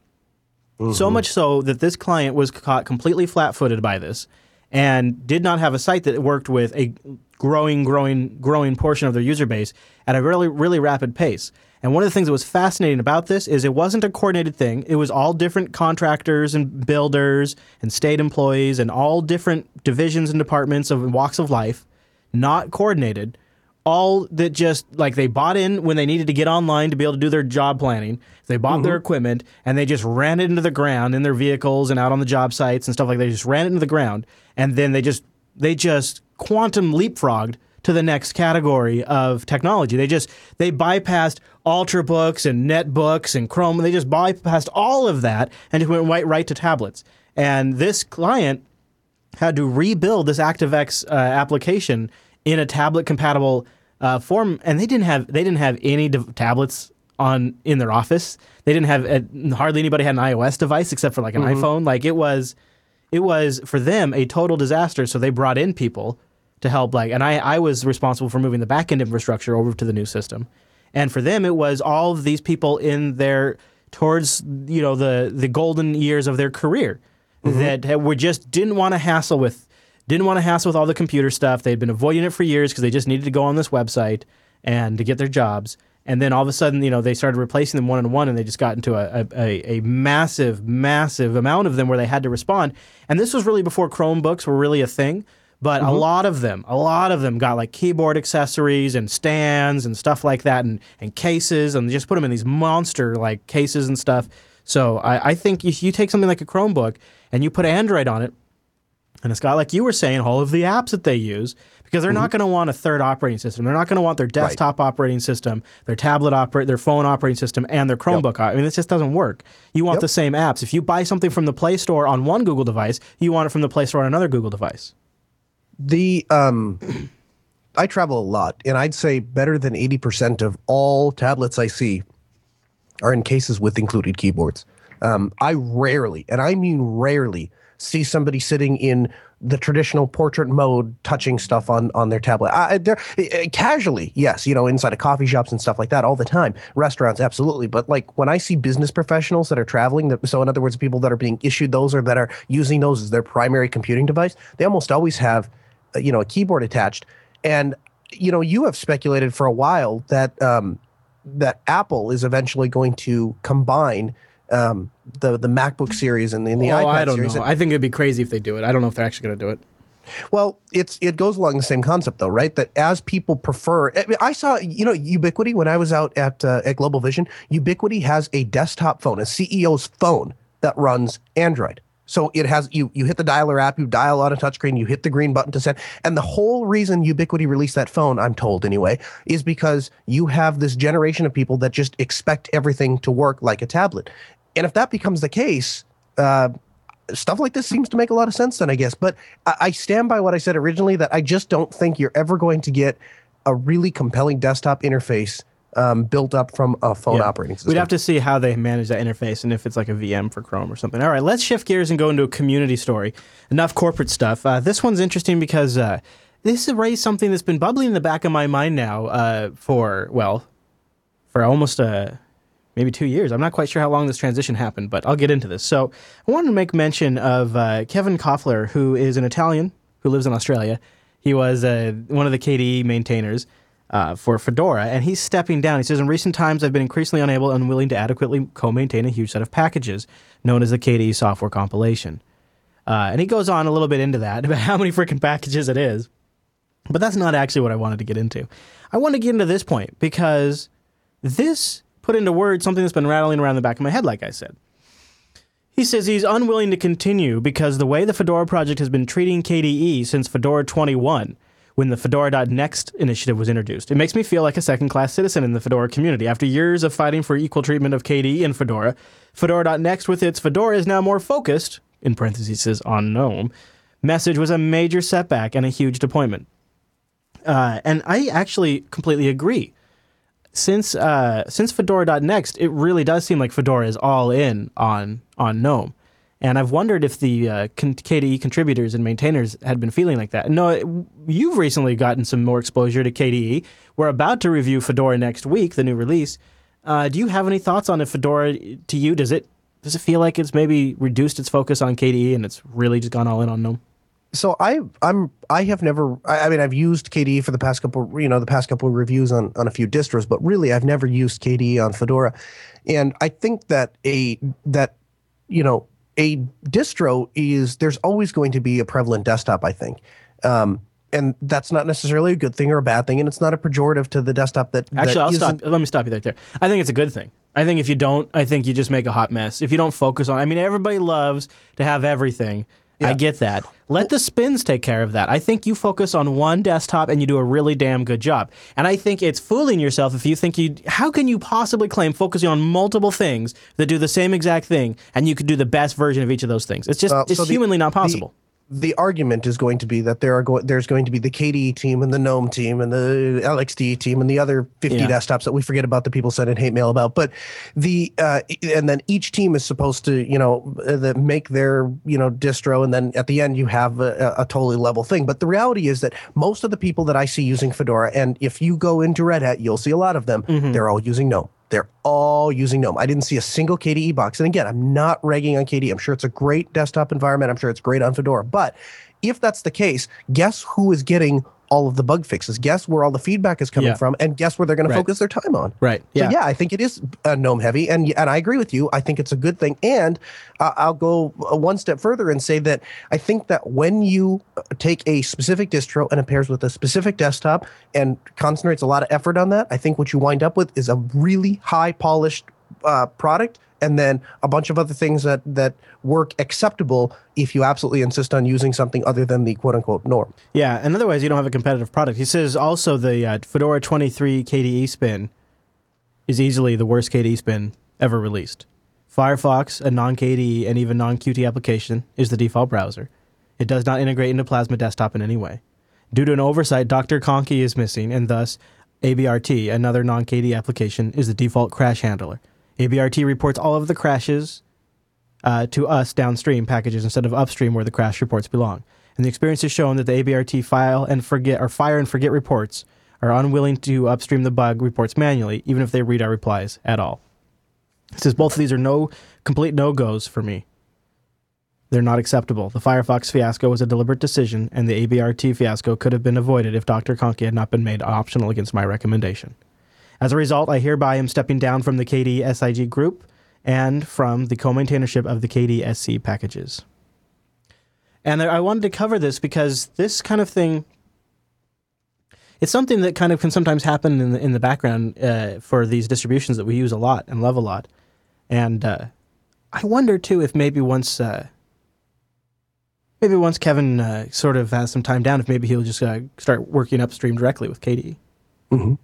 So mm-hmm. much so that this client was caught completely flat footed by this and did not have a site that worked with a growing, growing, growing portion of their user base at a really, really rapid pace. And one of the things that was fascinating about this is it wasn't a coordinated thing. It was all different contractors and builders and state employees and all different divisions and departments of walks of life, not coordinated all that just like they bought in when they needed to get online to be able to do their job planning. They bought their equipment and they just ran it into the ground in their vehicles and out on the job sites and stuff like that. They just ran it into the ground and then they just they just quantum leapfrogged to the next category of technology. They just they bypassed Ultrabooks and Netbooks and Chrome. They just bypassed all of that and just went right right to tablets. And this client had to rebuild this ActiveX uh, application in a tablet compatible uh, form, and they didn't have they didn't have any dev- tablets on in their office. They didn't have uh hardly anybody had an iOS device except for like an iPhone. Like it was it was for them a total disaster. So they brought in people to help. Like, and I I was responsible for moving the backend infrastructure over to the new system, and for them it was all of these people in their towards you know the the golden years of their career that were just didn't want to hassle with didn't want to hassle with all the computer stuff. They'd been avoiding it for years because they just needed to go on this website and to get their jobs. And then all of a sudden, you know, they started replacing them one on one, and they just got into a, a, a, a massive, massive amount of them where they had to respond. And this was really before Chromebooks were really a thing. But a mm-hmm. lot of them, a lot of them got like keyboard accessories and stands and stuff like that, and, and cases, and they just put them in these monster like cases and stuff. So I, I think if you take something like a Chromebook and you put Android on it, and it's got, like you were saying, all of the apps that they use because they're not going to want a third operating system. They're not going to want their desktop operating system, their tablet operate, their phone operating system, and their Chromebook. I mean, this just doesn't work. You want the same apps. If you buy something from the Play Store on one Google device, you want it from the Play Store on another Google device. the um I travel a lot, and I'd say better than 80% of all tablets I see are in cases with included keyboards. Um, I rarely, and I mean rarely, see somebody sitting in the traditional portrait mode touching stuff on on their tablet. I, uh, casually, yes, you know, inside of coffee shops and stuff like that all the time. Restaurants, absolutely, but like when I see business professionals that are traveling, that, so in other words, people that are being issued those or that are using those as their primary computing device, they almost always have, uh, you know, a keyboard attached. And you know, you have speculated for a while that um, that Apple is eventually going to combine um, the the MacBook series and the, and the oh, iPad I don't series. know. And- I think it'd be crazy if they do it. I don't know if they're actually going to do it. well, it's it goes along the same concept though, right? That as people prefer, I, mean, I saw you know Ubiquiti when I was out at uh, at Global Vision. Ubiquiti has a desktop phone, a CEO's phone that runs Android. So it has you you hit the dialer app, you dial on a touchscreen, you hit the green button to send. And the whole reason Ubiquiti released that phone, I'm told anyway, is because you have this generation of people that just expect everything to work like a tablet. And if that becomes the case, uh, stuff like this seems to make a lot of sense then i guess but I, I stand by what i said originally that i just don't think you're ever going to get a really compelling desktop interface um, built up from a phone operating system We'd have to see how they manage that interface and if it's like a VM for Chrome or something. All right, let's shift gears and go into a community story. Enough corporate stuff. Uh, this one's interesting because uh, this raised something that's been bubbling in the back of my mind now uh, for, well, for almost a maybe two years. I'm not quite sure how long this transition happened, but I'll get into this. So I wanted to make mention of uh, Kevin Kofler, who is an Italian who lives in Australia. He was uh, one of the KDE maintainers uh, for Fedora, and he's stepping down. He says, In recent times, I've been increasingly unable and unwilling to adequately co maintain a huge set of packages known as the KDE software compilation. Uh, and he goes on a little bit into that about how many freaking packages it is. But that's not actually what I wanted to get into. I want to get into this point because this put into words something that's been rattling around the back of my head, like I said. He says he's unwilling to continue because the way the Fedora project has been treating KDE since Fedora 21, when the Fedora.next initiative was introduced. It makes me feel like a second class citizen in the Fedora community. After years of fighting for equal treatment of KDE and Fedora, Fedora.next with its Fedora is now more focused, in parentheses says on GNOME, message was a major setback and a huge disappointment. Uh, and I actually completely agree since uh, since Fedora.next, it really does seem like Fedora is all in on on GNOME. And I've wondered if the uh, KDE contributors and maintainers had been feeling like that. No, you've recently gotten some more exposure to KDE. We're about to review Fedora next week, the new release. Uh, do you have any thoughts on if Fedora to you does it does it feel like it's maybe reduced its focus on KDE and it's really just gone all in on GNOME? So I I'm I have never I, I, mean I've used KDE for the past couple you know the past couple of reviews on on a few distros, but really I've never used KDE on Fedora, and I think that a that you know a distro is there's always going to be a prevalent desktop. I think. Um, and that's not necessarily a good thing or a bad thing, and it's not a pejorative to the desktop that. Actually, that I'll stop. Let me stop you right there. I think it's a good thing. I think if you don't, I think you just make a hot mess. If you don't focus on, I mean, everybody loves to have everything, yeah. I get that. Let the spins take care of that. I think you focus on one desktop and you do a really damn good job. And I think it's fooling yourself if you think you. How can you possibly claim focusing on multiple things that do the same exact thing and you could do the best version of each of those things? It's just uh, it's so humanly the, not possible. The, the argument is going to be that there are go- there's going to be the KDE team and the GNOME team and the LXD team and the other 50 yeah. desktops that we forget about the people sending hate mail about. But the uh, and then each team is supposed to you know the, make their you know distro and then at the end you have a, a, totally level thing. But the reality is that most of the people that I see using Fedora and if you go into Red Hat, you'll see a lot of them. Mm-hmm. They're all using GNOME. They're all using GNOME. I didn't see a single KDE box. And again, I'm not ragging on KDE. I'm sure it's a great desktop environment. I'm sure it's great on Fedora. But if that's the case, guess who is getting all of the bug fixes. Guess where all the feedback is coming yeah. from, and guess where they're going right. to focus their time on. Right. Yeah. So yeah, I think it is uh, GNOME heavy, and and I agree with you. I think it's a good thing, and uh, I'll go one step further and say that I think that when you uh, take a specific distro and it pairs with a specific desktop and concentrates a lot of effort on that, I think what you wind up with is a really high polished uh, product and then a bunch of other things that that work acceptable if you absolutely insist on using something other than the quote unquote norm. Yeah, and otherwise you don't have a competitive product. He says also the uh, Fedora 23 KDE spin is easily the worst KDE spin ever released. Firefox, a non KDE and even non Qt application, is the default browser. It does not integrate into Plasma Desktop in any way. Due to an oversight, DrKonqi is missing, and thus ABRT, another non KDE application, is the default crash handler. ABRT reports all of the crashes uh, to us downstream packages instead of upstream where the crash reports belong. And the experience has shown that the ABRT file and forget or fire and forget reports are unwilling to upstream the bug reports manually, even if they read our replies at all. It says both of these are no complete no goes for me. They're not acceptable. The Firefox fiasco was a deliberate decision, and the ABRT fiasco could have been avoided if DrKonqi had not been made optional against my recommendation. As a result, I hereby am stepping down from the KDE SIG group and from the co-maintainership of the KDE SC packages. And I wanted to cover this because this kind of thing it's something that kind of can sometimes happen in the, in the background uh, for these distributions that we use a lot and love a lot. And uh, I wonder too if maybe once uh, maybe once Kevin uh, sort of has some time down, if maybe he'll just uh, start working upstream directly with KDE. Mm-hmm.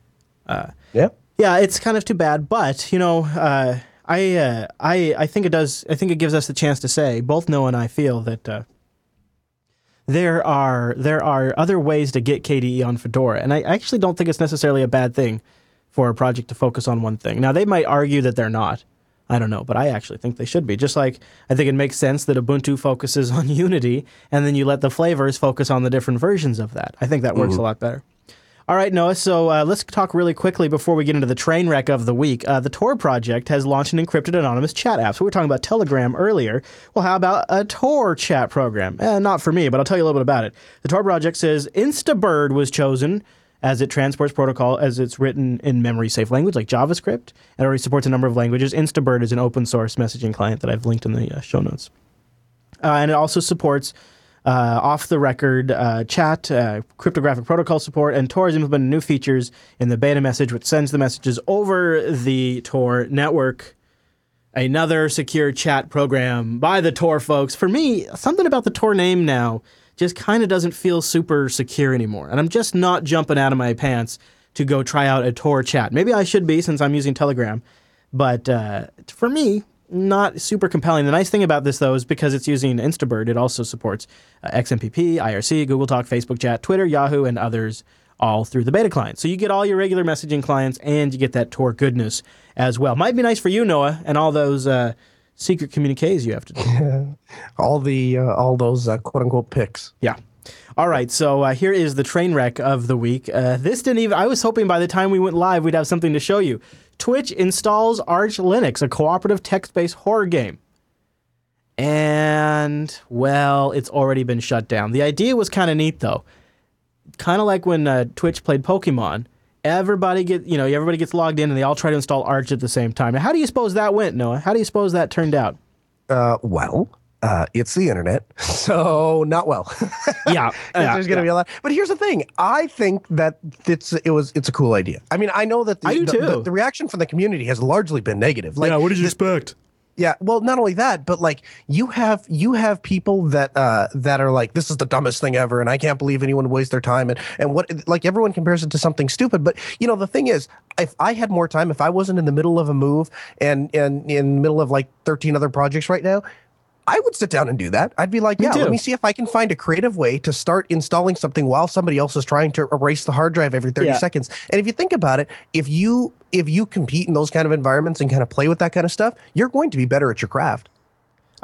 Uh, yeah. Yeah, it's kind of too bad, but you know, uh, I, uh, I, I think it does. I think it gives us the chance to say both Noah and I feel that uh, there are there are other ways to get KDE on Fedora, and I actually don't think it's necessarily a bad thing for a project to focus on one thing. Now they might argue that they're not. I don't know, but I actually think they should be. Just like I think it makes sense that Ubuntu focuses on Unity, and then you let the flavors focus on the different versions of that. I think that works mm-hmm. a lot better. All right, Noah. So uh, let's talk really quickly before we get into the train wreck of the week. Uh, the Tor project has launched an encrypted anonymous chat app. So we were talking about Telegram earlier. Well, how about a Tor chat program? Eh, not for me, but I'll tell you a little bit about it. The Tor project says Instantbird was chosen as it transports protocol as it's written in memory safe language like JavaScript. It already supports a number of languages. Instantbird is an open source messaging client that I've linked in the uh, show notes. Uh, and it also supports uh, off the record uh, chat, uh, cryptographic protocol support, and Tor has implemented new features in the beta message, which sends the messages over the Tor network. Another secure chat program by the Tor folks. For me, something about the Tor name now just kind of doesn't feel super secure anymore. And I'm just not jumping out of my pants to go try out a Tor chat. Maybe I should be since I'm using Telegram. But uh, for me, not super compelling. The nice thing about this, though, is because it's using Instantbird, it also supports uh, XMPP, IRC, Google Talk, Facebook Chat, Twitter, Yahoo, and others all through the beta client. So you get all your regular messaging clients and you get that Tor goodness as well. Might be nice for you, Noah, and all those uh, secret communiques you have to do. all the uh, all those uh, quote unquote picks. Yeah. All right, so uh, here is the train wreck of the week. Uh, this didn't even. I was hoping by the time we went live, we'd have something to show you. Twitch installs Arch Linux, a cooperative text-based horror game. And well, it's already been shut down. The idea was kind of neat though. Kind of like when uh, Twitch played Pokemon. Everybody get, you know, everybody gets logged in and they all try to install Arch at the same time. How do you suppose that went, Noah? How do you suppose that turned out? Uh, well, uh, it's the internet, so not well. yeah, yeah, there's going to yeah. be a lot. But here's the thing: I think that it's it was it's a cool idea. I mean, I know that the, I do the, too. the, the reaction from the community has largely been negative. Like, yeah, what did you expect? yeah, well, not only that, but like you have you have people that uh that are like this is the dumbest thing ever, and I can't believe anyone would waste their time, and and what like everyone compares it to something stupid. But you know, the thing is, if I had more time, if I wasn't in the middle of a move and and in the middle of like 13 other projects right now, I would sit down and do that. I'd be like, Me yeah, too. let me see if I can find a creative way to start installing something while somebody else is trying to erase the hard drive every 30 Yeah. seconds. And if you think about it, if you if you compete in those kind of environments and kind of play with that kind of stuff, you're going to be better at your craft.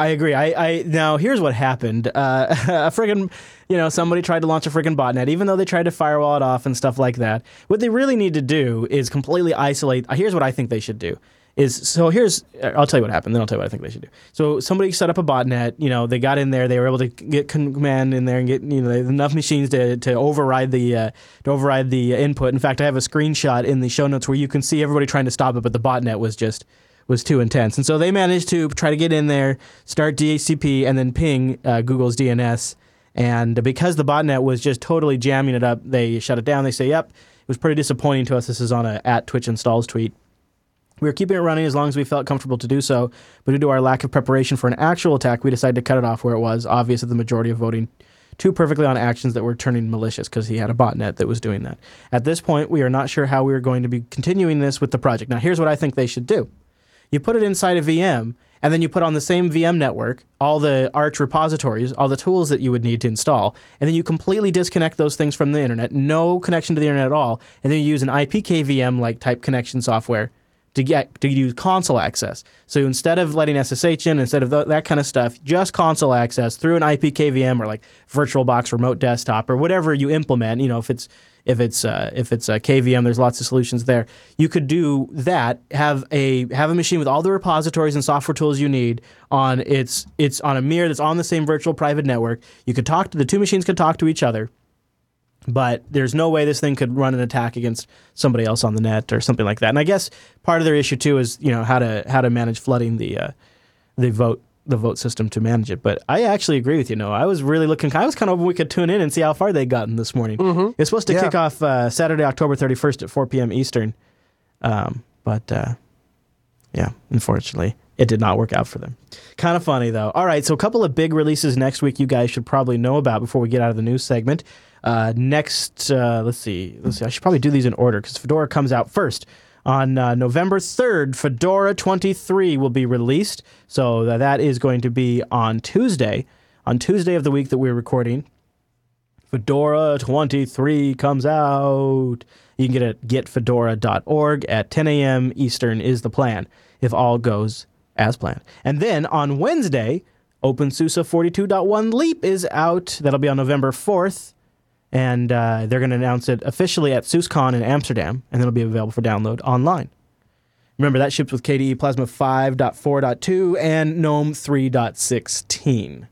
I agree. I, I now here's what happened. Uh, a friggin' you know somebody tried to launch a friggin' botnet, even though they tried to firewall it off and stuff like that. What they really need to do is completely isolate. uh, Here's what I think they should do. Is so here's I'll tell you what happened. Then I'll tell you what I think they should do. So somebody set up a botnet. You know they got in there. They were able to get command in there and get you know enough machines to, to override the uh, to override the input. In fact, I have a screenshot in the show notes where you can see everybody trying to stop it, but the botnet was just was too intense. And so they managed to try to get in there, start DHCP, and then ping uh, Google's DNS. And because the botnet was just totally jamming it up, they shut it down. They say, "Yep, it was pretty disappointing to us." This is on a at Twitch installs tweet. We were keeping it running as long as we felt comfortable to do so, but due to our lack of preparation for an actual attack, we decided to cut it off where it was obvious that the majority of voting too perfectly on actions that were turning malicious because he had a botnet that was doing that. At this point, we are not sure how we are going to be continuing this with the project. Now, here's what I think they should do you put it inside a VM, and then you put on the same VM network all the Arch repositories, all the tools that you would need to install, and then you completely disconnect those things from the internet, no connection to the internet at all, and then you use an IPKVM like type connection software to get to use console access. So instead of letting SSH in, instead of th- that kind of stuff, just console access through an IPKVM or like VirtualBox remote desktop or whatever you implement. You know, if it's if it's uh, if it's a KVM, there's lots of solutions there. You could do that. Have a have a machine with all the repositories and software tools you need on its it's on a mirror that's on the same virtual private network. You could talk to the two machines could talk to each other but there's no way this thing could run an attack against somebody else on the net or something like that. And I guess part of their issue too is you know how to how to manage flooding the uh, the vote the vote system to manage it. But I actually agree with you. No, I was really looking. I was kind of hoping we could tune in and see how far they'd gotten this morning. It's supposed to Yeah. kick off uh, Saturday, October 31st at 4 p.m. Eastern, um, but uh, yeah, unfortunately. It did not work out for them. Kind of funny though. All right, so a couple of big releases next week you guys should probably know about before we get out of the news segment. Uh, next, uh, let's see, let's see. I should probably do these in order because Fedora comes out first on uh, November third. Fedora 23 will be released, so that that is going to be on Tuesday. On Tuesday of the week that we're recording, Fedora 23 comes out. You can get it at getfedora.org at 10 a.m. Eastern is the plan if all goes as planned. And then on Wednesday, OpenSUSE 42.1 Leap is out. That'll be on November 4th and uh, they're going to announce it officially at SUSECon in Amsterdam, and it'll be available for download online. Remember, that ships with KDE Plasma 5.4.2 and GNOME 3.16,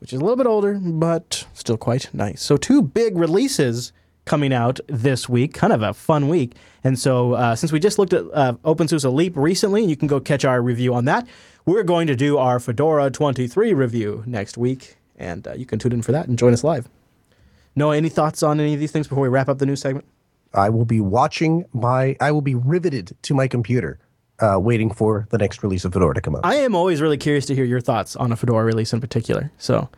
which is a little bit older, but still quite nice. So, two big releases coming out this week, kind of a fun week. And so, uh, since we just looked at uh, OpenSUSE Leap recently, you can go catch our review on that. We're going to do our Fedora 23 review next week, and uh, you can tune in for that and join us live. Noah, any thoughts on any of these things before we wrap up the news segment? I will be watching my. I will be riveted to my computer, uh, waiting for the next release of Fedora to come out. I am always really curious to hear your thoughts on a Fedora release in particular. So,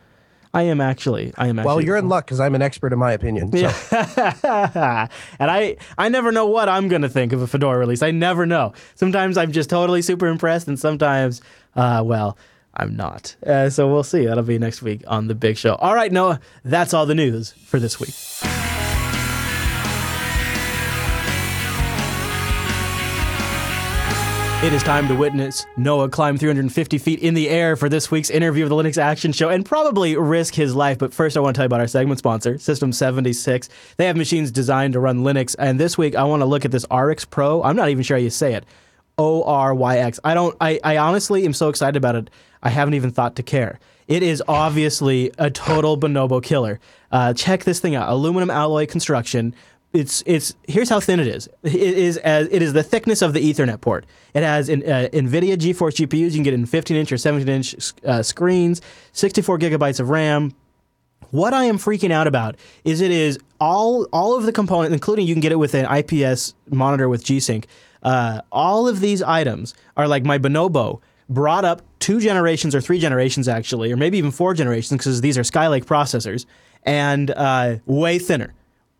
I am actually. I am actually. well, you're in luck because I'm an expert in my opinion. So. and I, I never know what I'm going to think of a Fedora release. I never know. Sometimes I'm just totally super impressed, and sometimes, uh, well, I'm not. Uh, so we'll see. That'll be next week on the big show. All right, Noah, that's all the news for this week. It is time to witness Noah climb 350 feet in the air for this week's interview of the Linux Action Show and probably risk his life. But first, I want to tell you about our segment sponsor, System 76. They have machines designed to run Linux. And this week, I want to look at this Oryx Pro. I'm not even sure how you say it. O R Y X. I don't, I, I honestly am so excited about it, I haven't even thought to care. It is obviously a total bonobo killer. Uh, check this thing out aluminum alloy construction it's it's here's how thin it is. It is as it is the thickness of the Ethernet port. It has in, uh, NVIDIA GeForce GPUs. You can get in 15 inch or 17 inch uh, screens, 64 gigabytes of RAM. What I am freaking out about is it is all all of the components, including you can get it with an IPS monitor with G-Sync. Uh, all of these items are like my Bonobo brought up two generations or three generations actually, or maybe even four generations because these are Skylake processors and uh, way thinner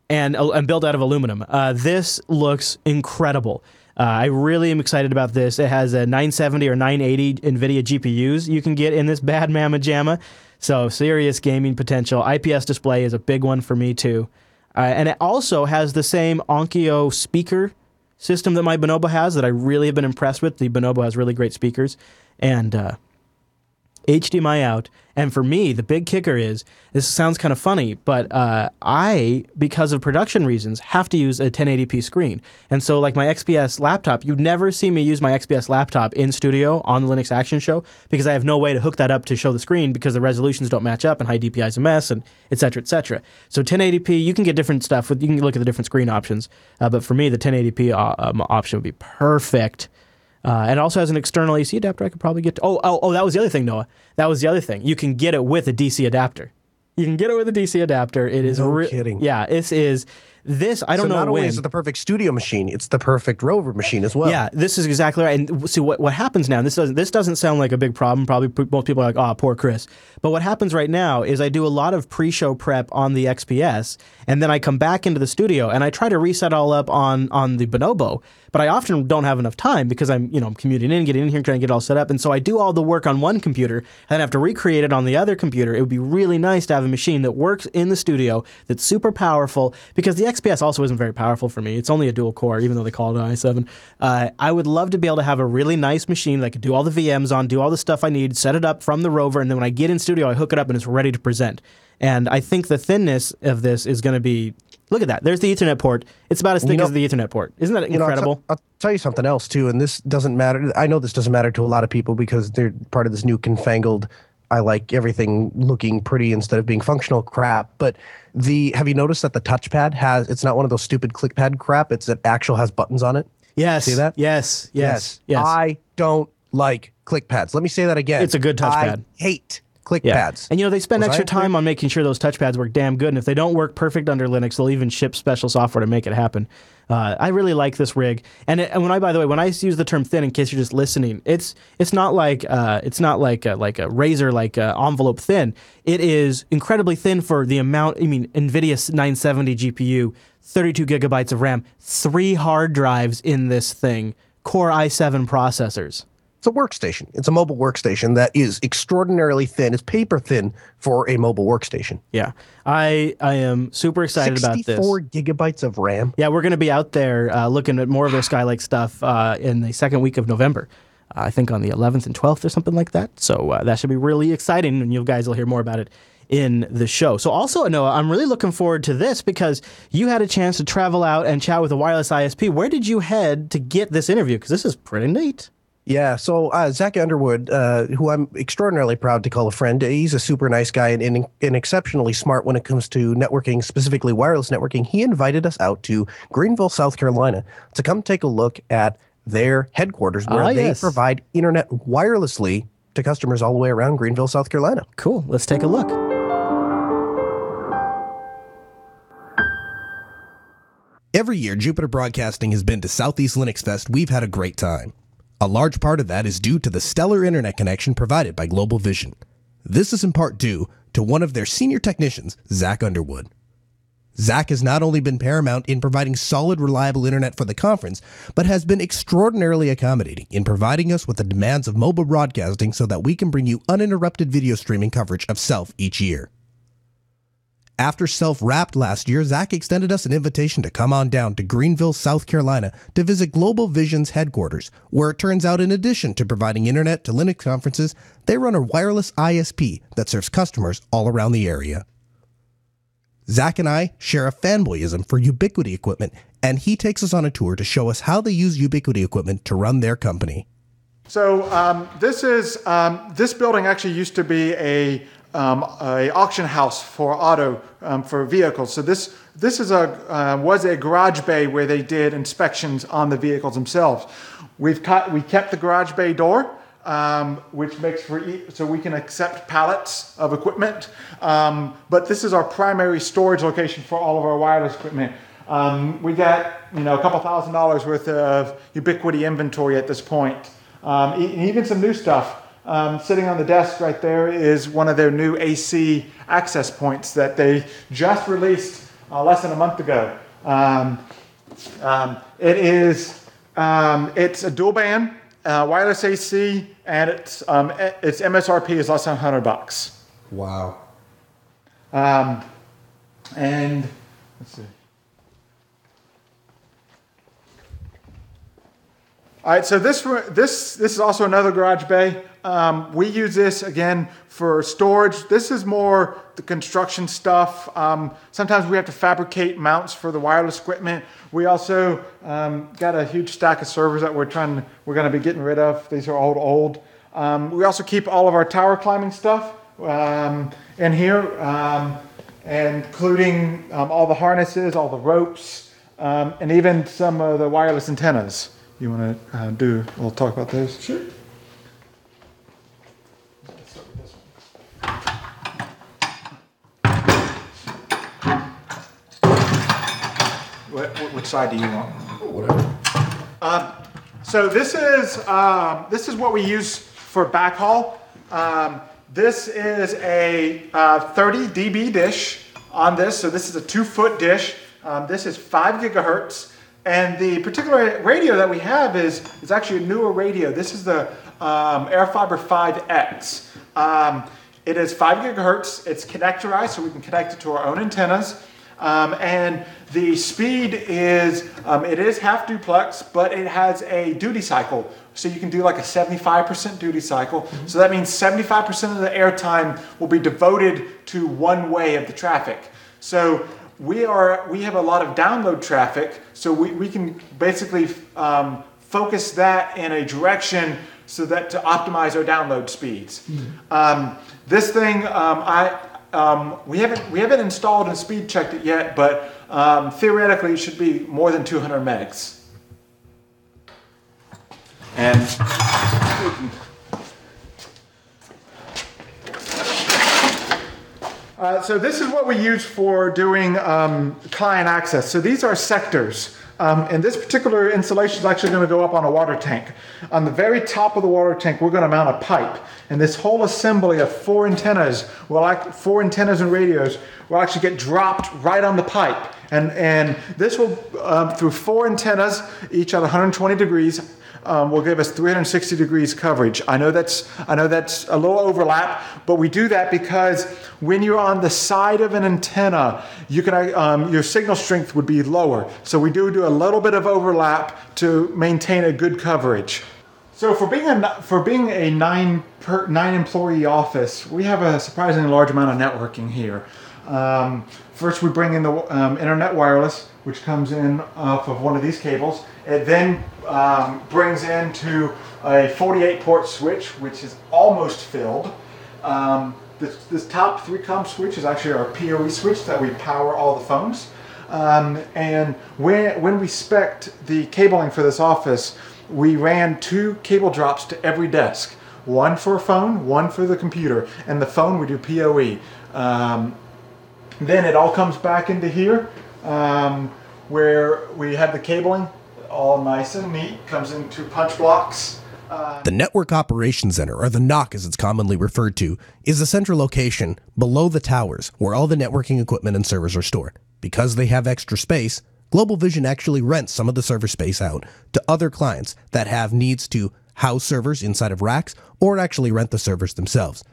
and, uh, and built out of aluminum. Uh, this looks incredible. Uh, I really am excited about this. It has a 970 or 980 NVIDIA GPUs you can get in this bad mamma jamma. So serious gaming potential. IPS display is a big one for me too. Uh, and it also has the same Onkyo speaker system that my Bonobo has that I really have been impressed with. The Bonobo has really great speakers. And uh, HDMI out. And for me, the big kicker is this sounds kind of funny, but uh, I, because of production reasons, have to use a 1080p screen. And so, like my XPS laptop, you'd never see me use my XPS laptop in studio on the Linux Action Show because I have no way to hook that up to show the screen because the resolutions don't match up and high DPI is a mess and et cetera, et cetera. So 1080p, you can get different stuff. With, you can look at the different screen options. Uh, but for me, the 1080p uh, um, option would be perfect. Uh, and it also has an external AC adapter I could probably get to. Oh, oh, oh, that was the other thing, Noah. That was the other thing. You can get it with a DC adapter. You can get it with a DC adapter. It is No re- kidding. Yeah, this is this. I don't so know not only when. is it the perfect studio machine, it's the perfect rover machine as well. Yeah, this is exactly right. And see what what happens now. And this doesn't this doesn't sound like a big problem. Probably most people are like, "Oh, poor Chris." But what happens right now is I do a lot of pre-show prep on the XPS, and then I come back into the studio and I try to reset all up on on the Bonobo. But I often don't have enough time because I'm you know I'm commuting in, getting in here, trying to get it all set up, and so I do all the work on one computer and then have to recreate it on the other computer. It would be really nice to have a machine that works in the studio that's super powerful because the XPS also isn't very powerful for me. It's only a dual core, even though they call it an i7. Uh, I would love to be able to have a really nice machine that I could do all the VMs on, do all the stuff I need, set it up from the rover, and then when I get in studio, I hook it up and it's ready to present. And I think the thinness of this is going to be. Look at that. There's the Ethernet port. It's about as thick know- as the Ethernet port. Isn't that You know, I'll, t- I'll tell you something else too, and this doesn't matter. I know this doesn't matter to a lot of people because they're part of this new confangled. I like everything looking pretty instead of being functional crap. But the have you noticed that the touchpad has? It's not one of those stupid clickpad crap. It's it actual has buttons on it. yes. see that? Yes. Yes. Yes. I don't like click pads. Let me say that again. It's a good touchpad. I hate click Yeah. pads. And you know, they spend Was extra clear? time on making sure those touchpads work damn good. And if they don't work perfect under Linux, they'll even ship special software to make it happen. Uh, I really like this rig. And, it, and when I, by the way, when I use the term thin, in case you're just listening, it's it's not like uh, it's not like a, like a razor, like a envelope thin. It is incredibly thin for the amount. I mean, NVIDIA 970 GPU, 32 gigabytes of RAM, three hard drives in this thing, Core i7 processors. It's a workstation. It's a mobile workstation that is extraordinarily thin. It's paper thin for a mobile workstation. Yeah, I I am super excited about this. 64 gigabytes of RAM. Yeah, we're going to be out there uh, looking at more of their Skylake stuff uh, in the second week of November. Uh, I think on the 11th and 12th or something like that. So uh, that should be really exciting, and you guys will hear more about it in the show. So, also, Noah, I'm really looking forward to this because you had a chance to travel out and chat with a wireless ISP. Where did you head to get this interview? Because this is pretty neat. Yeah, so uh, Zach Underwood, uh, who I'm extraordinarily proud to call a friend, he's a super nice guy and, and, and, exceptionally smart when it comes to networking, specifically wireless networking. He invited us out to Greenville, South Carolina, to come take a look at their headquarters where ah, they yes. provide internet wirelessly to customers all the way around Greenville, South Carolina. Cool. Let's take a look. Every year, Jupiter Broadcasting has been to Southeast Linux Fest. We've had a great time. A large part of that is due to the stellar internet connection provided by Global Vision. This is in part due to one of their senior technicians, Zach Underwood. Zach has not only been paramount in providing solid, reliable internet for the conference, but has been extraordinarily accommodating in providing us with the demands of mobile broadcasting so that we can bring you uninterrupted video streaming coverage of Self each year. After Self wrapped last year, Zach extended us an invitation to come on down to Greenville, South Carolina to visit Global Vision's headquarters, where it turns out in addition to providing internet to Linux conferences, they run a wireless ISP that serves customers all around the area. Zach and I share a fanboyism for Ubiquiti equipment, and he takes us on a tour to show us how they use Ubiquiti equipment to run their company. So um, this is um, this building actually used to be a um, a auction house for auto um, for vehicles. So this this is a uh, was a garage bay where they did inspections on the vehicles themselves. We've cut we kept the garage bay door. Um, which makes for e- so we can accept pallets of equipment. Um, but this is our primary storage location for all of our wireless equipment. Um, we got you know a couple thousand dollars worth of Ubiquiti inventory at this point, um, e- even some new stuff. Um, sitting on the desk right there is one of their new AC access points that they just released uh, less than a month ago. Um, um, it is um, it's a dual band uh, wireless AC, and its um, its MSRP is less than 100 bucks. Wow. Um, and let's see. All right, so this this this is also another garage bay. Um, we use this again for storage. This is more the construction stuff. Um, sometimes we have to fabricate mounts for the wireless equipment. We also um, got a huge stack of servers that we're trying we're going to be getting rid of. These are old old. Um, we also keep all of our tower climbing stuff um, in here, um, including all the harnesses, all the ropes, and even some of the wireless antennas. You want to uh, do? We'll talk about those. Sure. Which side do you want? Whatever. Um, so this is um, this is what we use for backhaul. Um, this is a uh, 30 dB dish on this. So this is a two foot dish. Um, this is five gigahertz. And the particular radio that we have is, is actually a newer radio. This is the um, AirFiber 5X. Um, it is 5 gigahertz. It's connectorized, so we can connect it to our own antennas. Um, and the speed is, um, it is half duplex, but it has a duty cycle. So you can do like a 75% duty cycle. Mm-hmm. So that means 75% of the airtime will be devoted to one way of the traffic. So we are we have a lot of download traffic, so we, we can basically um, focus that in a direction so that to optimize our download speeds. Mm-hmm. This thing, um, I um, we haven't we haven't installed and speed checked it yet, but um, theoretically it should be more than 200 megs. And uh, so this is what we use for doing um, client access. So these are sectors. Um, and this particular installation is actually going to go up on a water tank. On the very top of the water tank, we're going to mount a pipe. And this whole assembly of four antennas, will four antennas and radios, will actually get dropped right on the pipe. And, and this will, um, through four antennas, each at 120 degrees, um, will give us 360 degrees coverage. I know that's I know that's a little overlap, but we do that because when you're on the side of an antenna, you can um, your signal strength would be lower. So we do do a little bit of overlap to maintain a good coverage. So for being a for being a nine per, nine employee office, we have a surprisingly large amount of networking here. Um, first, we bring in the um, internet wireless, which comes in off of one of these cables. It then um, brings into a 48 port switch, which is almost filled. Um, this, this top 3COM switch is actually our PoE switch that we power all the phones. Um, and when, when we spec'd the cabling for this office, we ran two cable drops to every desk. One for a phone, one for the computer. And the phone we do PoE. Um, then it all comes back into here um, where we have the cabling all nice and neat, comes into punch blocks. The Network Operations Center, or the NOC as it's commonly referred to, is the central location below the towers where all the networking equipment and servers are stored. Because they have extra space, Global Vision actually rents some of the server space out to other clients that have needs to house servers inside of racks or actually rent the servers themselves.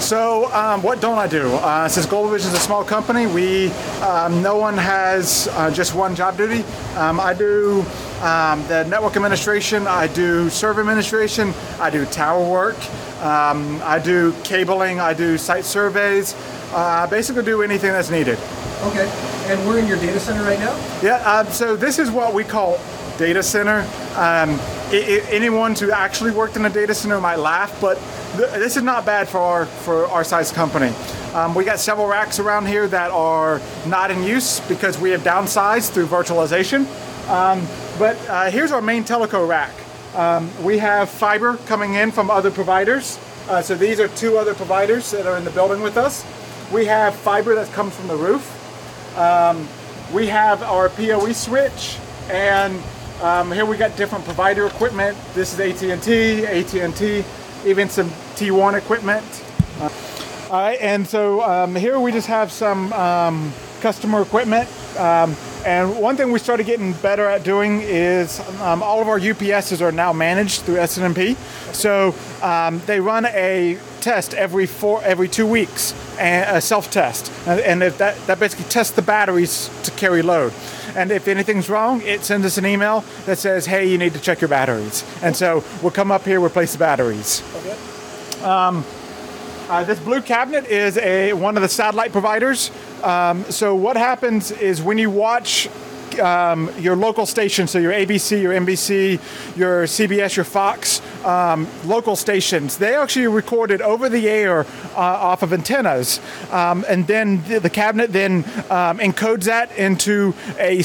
So, um, what don't I do? Uh, since Global Vision is a small company, we um, no one has uh, just one job duty. Um, I do um, the network administration. I do server administration. I do tower work. Um, I do cabling. I do site surveys. Uh, basically, do anything that's needed. Okay. And we're in your data center right now? Yeah, uh, so this is what we call data center. Um, i i anyone who actually worked in a data center might laugh, but th- this is not bad for our for our size company. Um, we got several racks around here that are not in use because we have downsized through virtualization. Um, but uh, here's our main teleco rack. Um, we have fiber coming in from other providers. Uh, so these are two other providers that are in the building with us. We have fiber that comes from the roof. Um, we have our PoE switch, and um, here we got different provider equipment. This is AT&T, AT&T, even some T1 equipment. Uh, all right, and so um, here we just have some um, customer equipment. Um, and one thing we started getting better at doing is um, all of our UPSs are now managed through SNMP. So um, they run a test every four, every two weeks, a self-test, and, and that that basically tests the batteries to carry load. And if anything's wrong, it sends us an email that says, "Hey, you need to check your batteries." And so we'll come up here, replace the batteries. Um, uh, this blue cabinet is a one of the satellite providers. Um, so what happens is when you watch um, your local station, so your ABC, your NBC, your CBS, your Fox, um, local stations, they actually recorded over the air uh, off of antennas, um, and then the, the cabinet then um, encodes that into a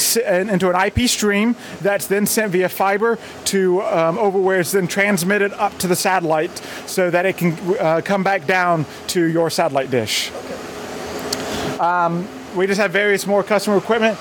into an IP stream that's then sent via fiber to um, over where it's then transmitted up to the satellite, so that it can uh, come back down to your satellite dish. Um, we just have various more customer equipment.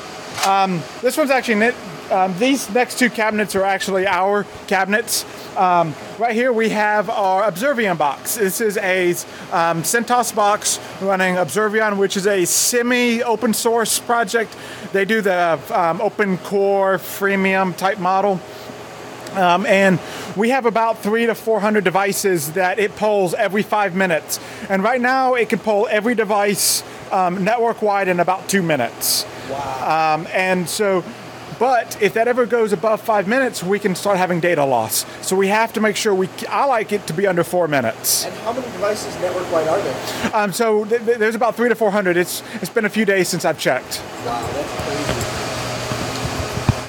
Um, this one's actually knit. Um, these next two cabinets are actually our cabinets. Um, right here we have our Observium box. This is a um, CentOS box running Observium, which is a semi-open source project. They do the um, open core freemium type model. Um, and we have about three to 400 devices that it polls every five minutes. And right now, it can poll every device um, network wide in about two minutes. Wow. Um, and so, but if that ever goes above five minutes, we can start having data loss. So we have to make sure we. I like it to be under four minutes. And how many devices network wide are there? Um, so th- th- there's about three to 400. It's it's been a few days since I've checked. Wow, that's crazy.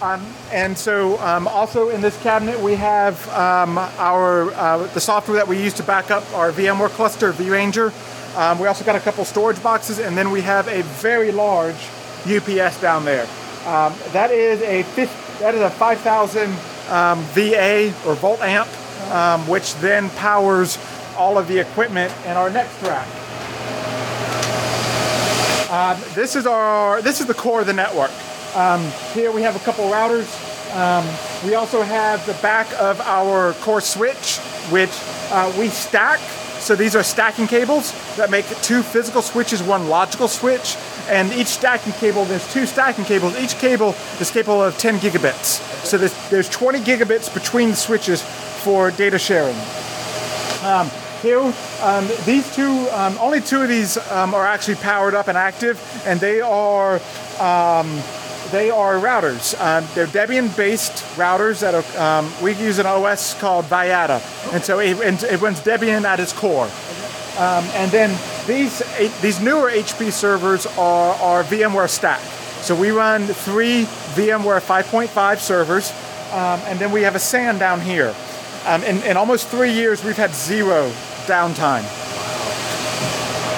Um, and so, um, also in this cabinet, we have um, our uh, the software that we use to back up our VMware cluster, vRanger. Um, we also got a couple storage boxes, and then we have a very large UPS down there. Um, that is a that is a 5,000 um, VA or volt amp, um, which then powers all of the equipment in our next rack. Um, this is our this is the core of the network. Um, here we have a couple routers. Um, we also have the back of our core switch, which uh, we stack. So these are stacking cables that make two physical switches, one logical switch, and each stacking cable, there's two stacking cables. Each cable is capable of 10 gigabits. So there's, there's 20 gigabits between the switches for data sharing. Um, here, um, these two, um, only two of these um, are actually powered up and active, and they are um, they are routers. Um, they're Debian-based routers that are. Um, we use an OS called Vyatta, and so it, it runs Debian at its core. Um, and then these these newer HP servers are, are VMware stack. So we run three VMware 5.5 servers, um, and then we have a SAN down here. Um, in, in almost three years, we've had zero downtime.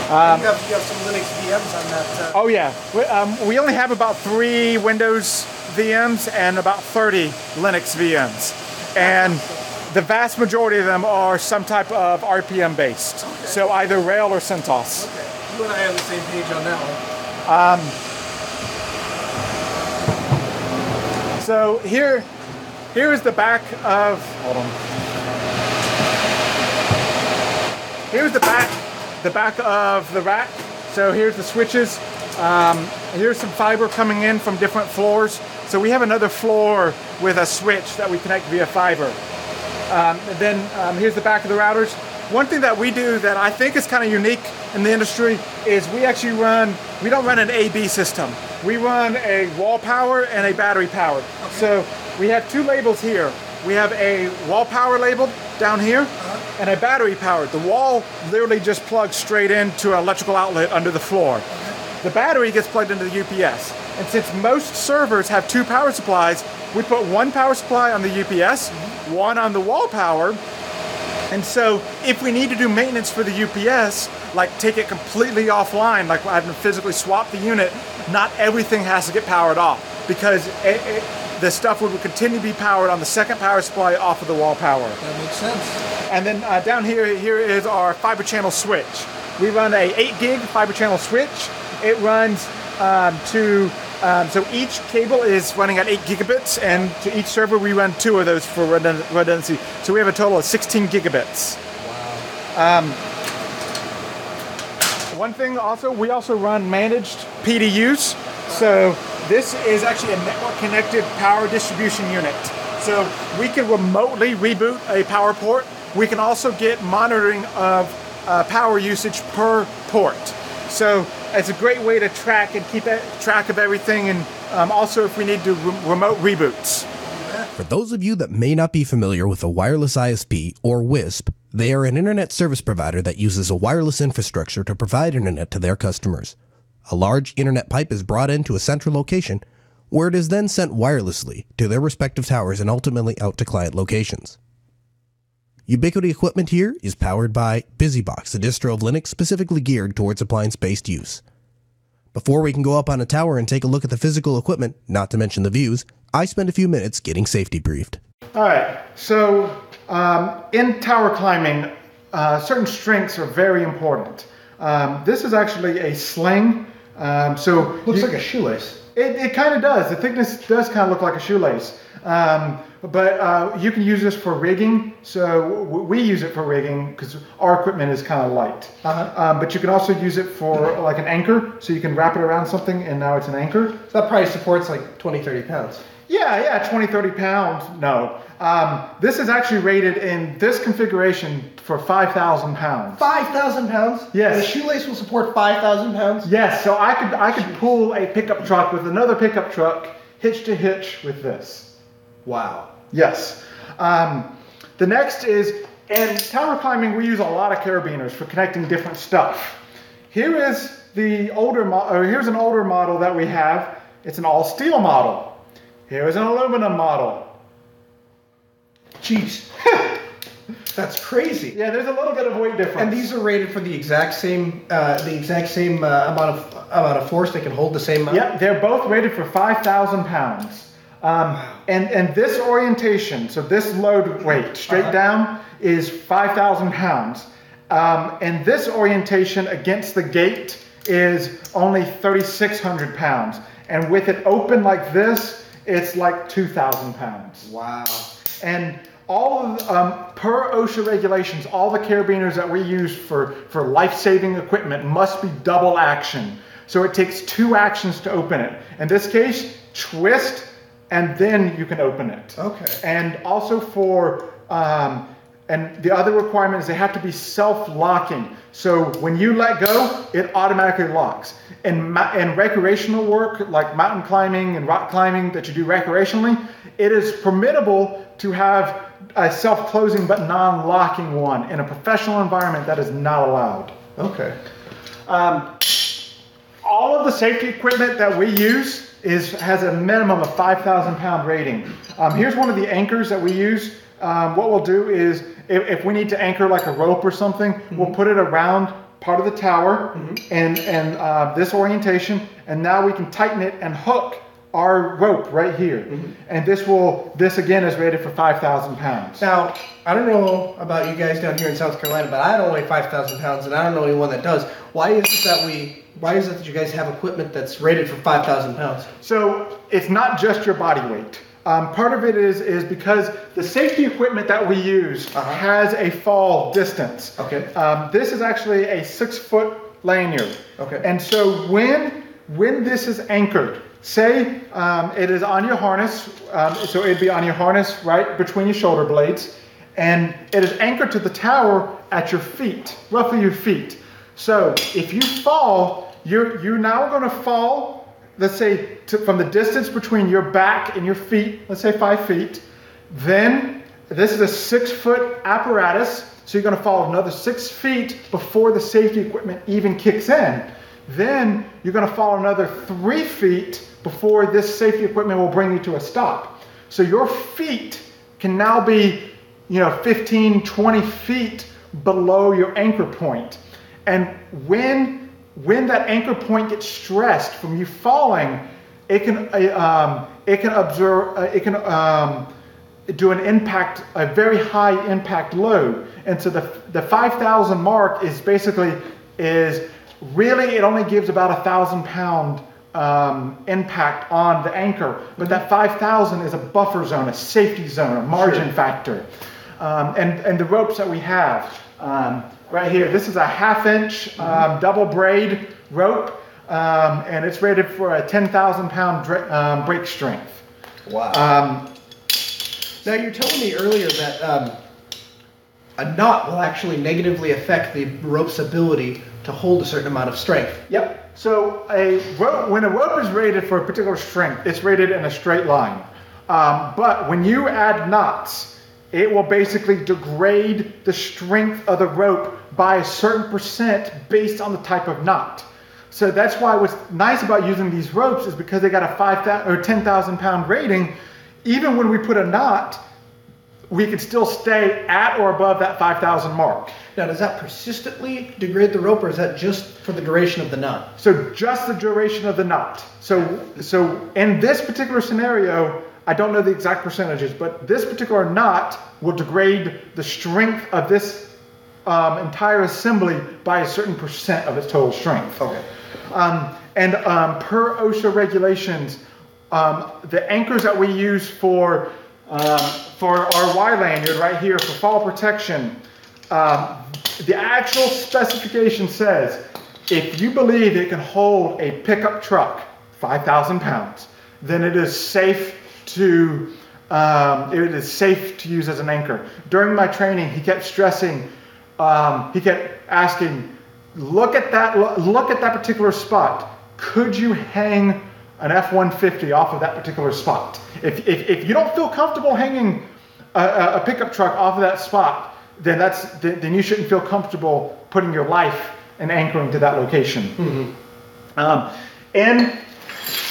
Um, you, have, you have some Linux VMs on that. Uh... Oh yeah, we, um, we only have about three Windows VMs and about 30 Linux VMs, and the vast majority of them are some type of RPM based. Okay. So either RHEL or CentOS. Okay, you and I on the same page on that one. Um, so here, here is the back of. Hold on. Here's the back, the back of the rack. So here's the switches. Um, here's some fiber coming in from different floors. So we have another floor with a switch that we connect via fiber. Um, then um, here's the back of the routers. One thing that we do that I think is kind of unique in the industry is we actually run, we don't run an A-B system. We run a wall power and a battery power. Okay. So we have two labels here. We have a wall power label down here uh-huh. and a battery power. The wall literally just plugs straight into an electrical outlet under the floor. The battery gets plugged into the UPS. And since most servers have two power supplies, we put one power supply on the UPS, mm-hmm. One on the wall power, and so if we need to do maintenance for the UPS, like take it completely offline, like having to physically swap the unit, not everything has to get powered off because it, it, the stuff would continue to be powered on the second power supply off of the wall power. That makes sense. And then uh, down here, here is our fiber channel switch. We run a 8 gig fiber channel switch. It runs um, to um, so each cable is running at 8 gigabits, and to each server we run two of those for redundancy. So we have a total of 16 gigabits. Wow. Um, one thing also, we also run managed PDUs. So this is actually a network connected power distribution unit. So we can remotely reboot a power port. We can also get monitoring of uh, power usage per port. So it's a great way to track and keep track of everything, and um, also if we need to re- remote reboots. For those of you that may not be familiar with a wireless ISP or WISP, they are an internet service provider that uses a wireless infrastructure to provide internet to their customers. A large internet pipe is brought into a central location where it is then sent wirelessly to their respective towers and ultimately out to client locations. Ubiquiti equipment here is powered by BusyBox, a distro of Linux specifically geared towards appliance-based use. Before we can go up on a tower and take a look at the physical equipment, not to mention the views, I spend a few minutes getting safety briefed. All right, so um, in tower climbing, uh, certain strengths are very important. Um, this is actually a sling. Um, so looks you, like a shoelace. It, it kind of does. The thickness does kind of look like a shoelace. Um, but uh, you can use this for rigging. So we use it for rigging because our equipment is kind of light. Uh-huh. Um, but you can also use it for like an anchor. So you can wrap it around something and now it's an anchor. So that probably supports like 20, 30 pounds. Yeah, yeah, 20, 30 pounds. No. Um, this is actually rated in this configuration for 5,000 pounds. 5,000 pounds? Yes. And a shoelace will support 5,000 pounds? Yes, so I could, I could pull a pickup truck with another pickup truck hitch to hitch with this. Wow. Yes. Um, the next is, in tower climbing, we use a lot of carabiners for connecting different stuff. Here is the older model, here's an older model that we have. It's an all steel model. Here's an aluminum model. Jeez. That's crazy. Yeah, there's a little bit of weight difference. And these are rated for the exact same, uh, the exact same uh, amount of amount of force. They can hold the same amount. Yep, they're both rated for 5,000 pounds. Um, and, and this orientation, so this load weight straight uh-huh. down is 5,000 pounds. Um, and this orientation against the gate is only 3,600 pounds. And with it open like this, it's like 2,000 pounds. Wow. And all of, um, per OSHA regulations, all the carabiners that we use for, for life-saving equipment must be double action. So it takes two actions to open it. In this case, twist and then you can open it. Okay. And also for um, and the other requirement is they have to be self-locking. So when you let go, it automatically locks. And in recreational work, like mountain climbing and rock climbing that you do recreationally, it is permittable to have a self-closing but non-locking one. In a professional environment, that is not allowed. Okay. All of the safety equipment that we use is has a minimum of 5,000 pound rating. Um, here's one of the anchors that we use. Um, what we'll do is if, if we need to anchor like a rope or something, we'll put it around part of the tower and and uh, this orientation, and now we can tighten it and hook our rope right here. And this will this again is rated for 5,000 pounds. Now, I don't know about you guys down here in South Carolina, but I don't weigh 5,000 pounds, and I don't know anyone that does. Why is it that we? Why is it that you guys have equipment that's rated for 5,000 pounds? So it's not just your body weight. Um, part of it is is because the safety equipment that we use Uh-huh. has a fall distance. Okay. Um, this is actually a six foot lanyard. Okay. And so when when this is anchored, say um, it is on your harness, um, so it'd be on your harness right between your shoulder blades, and it is anchored to the tower at your feet, roughly your feet. So if you fall, you're you're now going to fall. Let's say to, from the distance between your back and your feet, let's say five feet. Then this is a six foot apparatus, so you're going to fall another six feet before the safety equipment even kicks in. Then you're going to fall another three feet before this safety equipment will bring you to a stop. So your feet can now be, you know, 15, 20 feet below your anchor point. And when when that anchor point gets stressed from you falling, it can uh, um, it can observe uh, it can um, do an impact a very high impact load. And so the the 5,000 mark is basically is really it only gives about a thousand pound um, impact on the anchor, but that 5,000 is a buffer zone, a safety zone, a margin factor. Um, and, and the ropes that we have um, right here, this is a half inch um, double braid rope, um, and it's rated for a 10,000 pound dra- um, break strength. Wow. Um, now you're telling me earlier that um, a knot will actually negatively affect the rope's ability to hold a certain amount of strength. Yep. So a rope, when a rope is rated for a particular strength, it's rated in a straight line. Um, but when you add knots, it will basically degrade the strength of the rope by a certain percent based on the type of knot. So that's why what's nice about using these ropes is because they got a five thousand or ten thousand pound rating. Even when we put a knot, we can still stay at or above that five thousand mark. Now, does that persistently degrade the rope, or is that just for the duration of the knot? So just the duration of the knot. So so in this particular scenario, I don't know the exact percentages, but this particular knot will degrade the strength of this um, entire assembly by a certain percent of its total strength. Okay. Um, and um, per OSHA regulations, um, the anchors that we use for um, for our Y lanyard right here for fall protection, um, the actual specification says if you believe it can hold a pickup truck 5,000 pounds, then it is safe to um, it is safe to use as an anchor. During my training, he kept stressing, um, he kept asking, look at that look at that particular spot. Could you hang an F-150 off of that particular spot? If, if, if you don't feel comfortable hanging a, a- pickup truck off of that spot, then that's then then you shouldn't feel comfortable putting your life and anchoring to that location. Um, and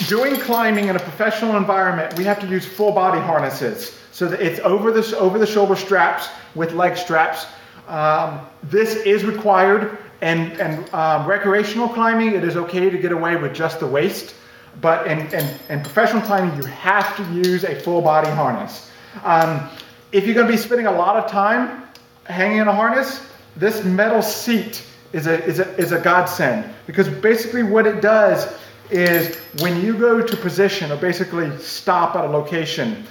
doing climbing in a professional environment, we have to use full body harnesses. So that it's over the over the shoulder straps with leg straps. Um, this is required, and and um, recreational climbing, it is okay to get away with just the waist. But in, in, in professional climbing, you have to use a full body harness. Um, if you're going to be spending a lot of time hanging in a harness, this metal seat is a, is a, is a godsend because basically what it does is when you go to position or basically stop at a location,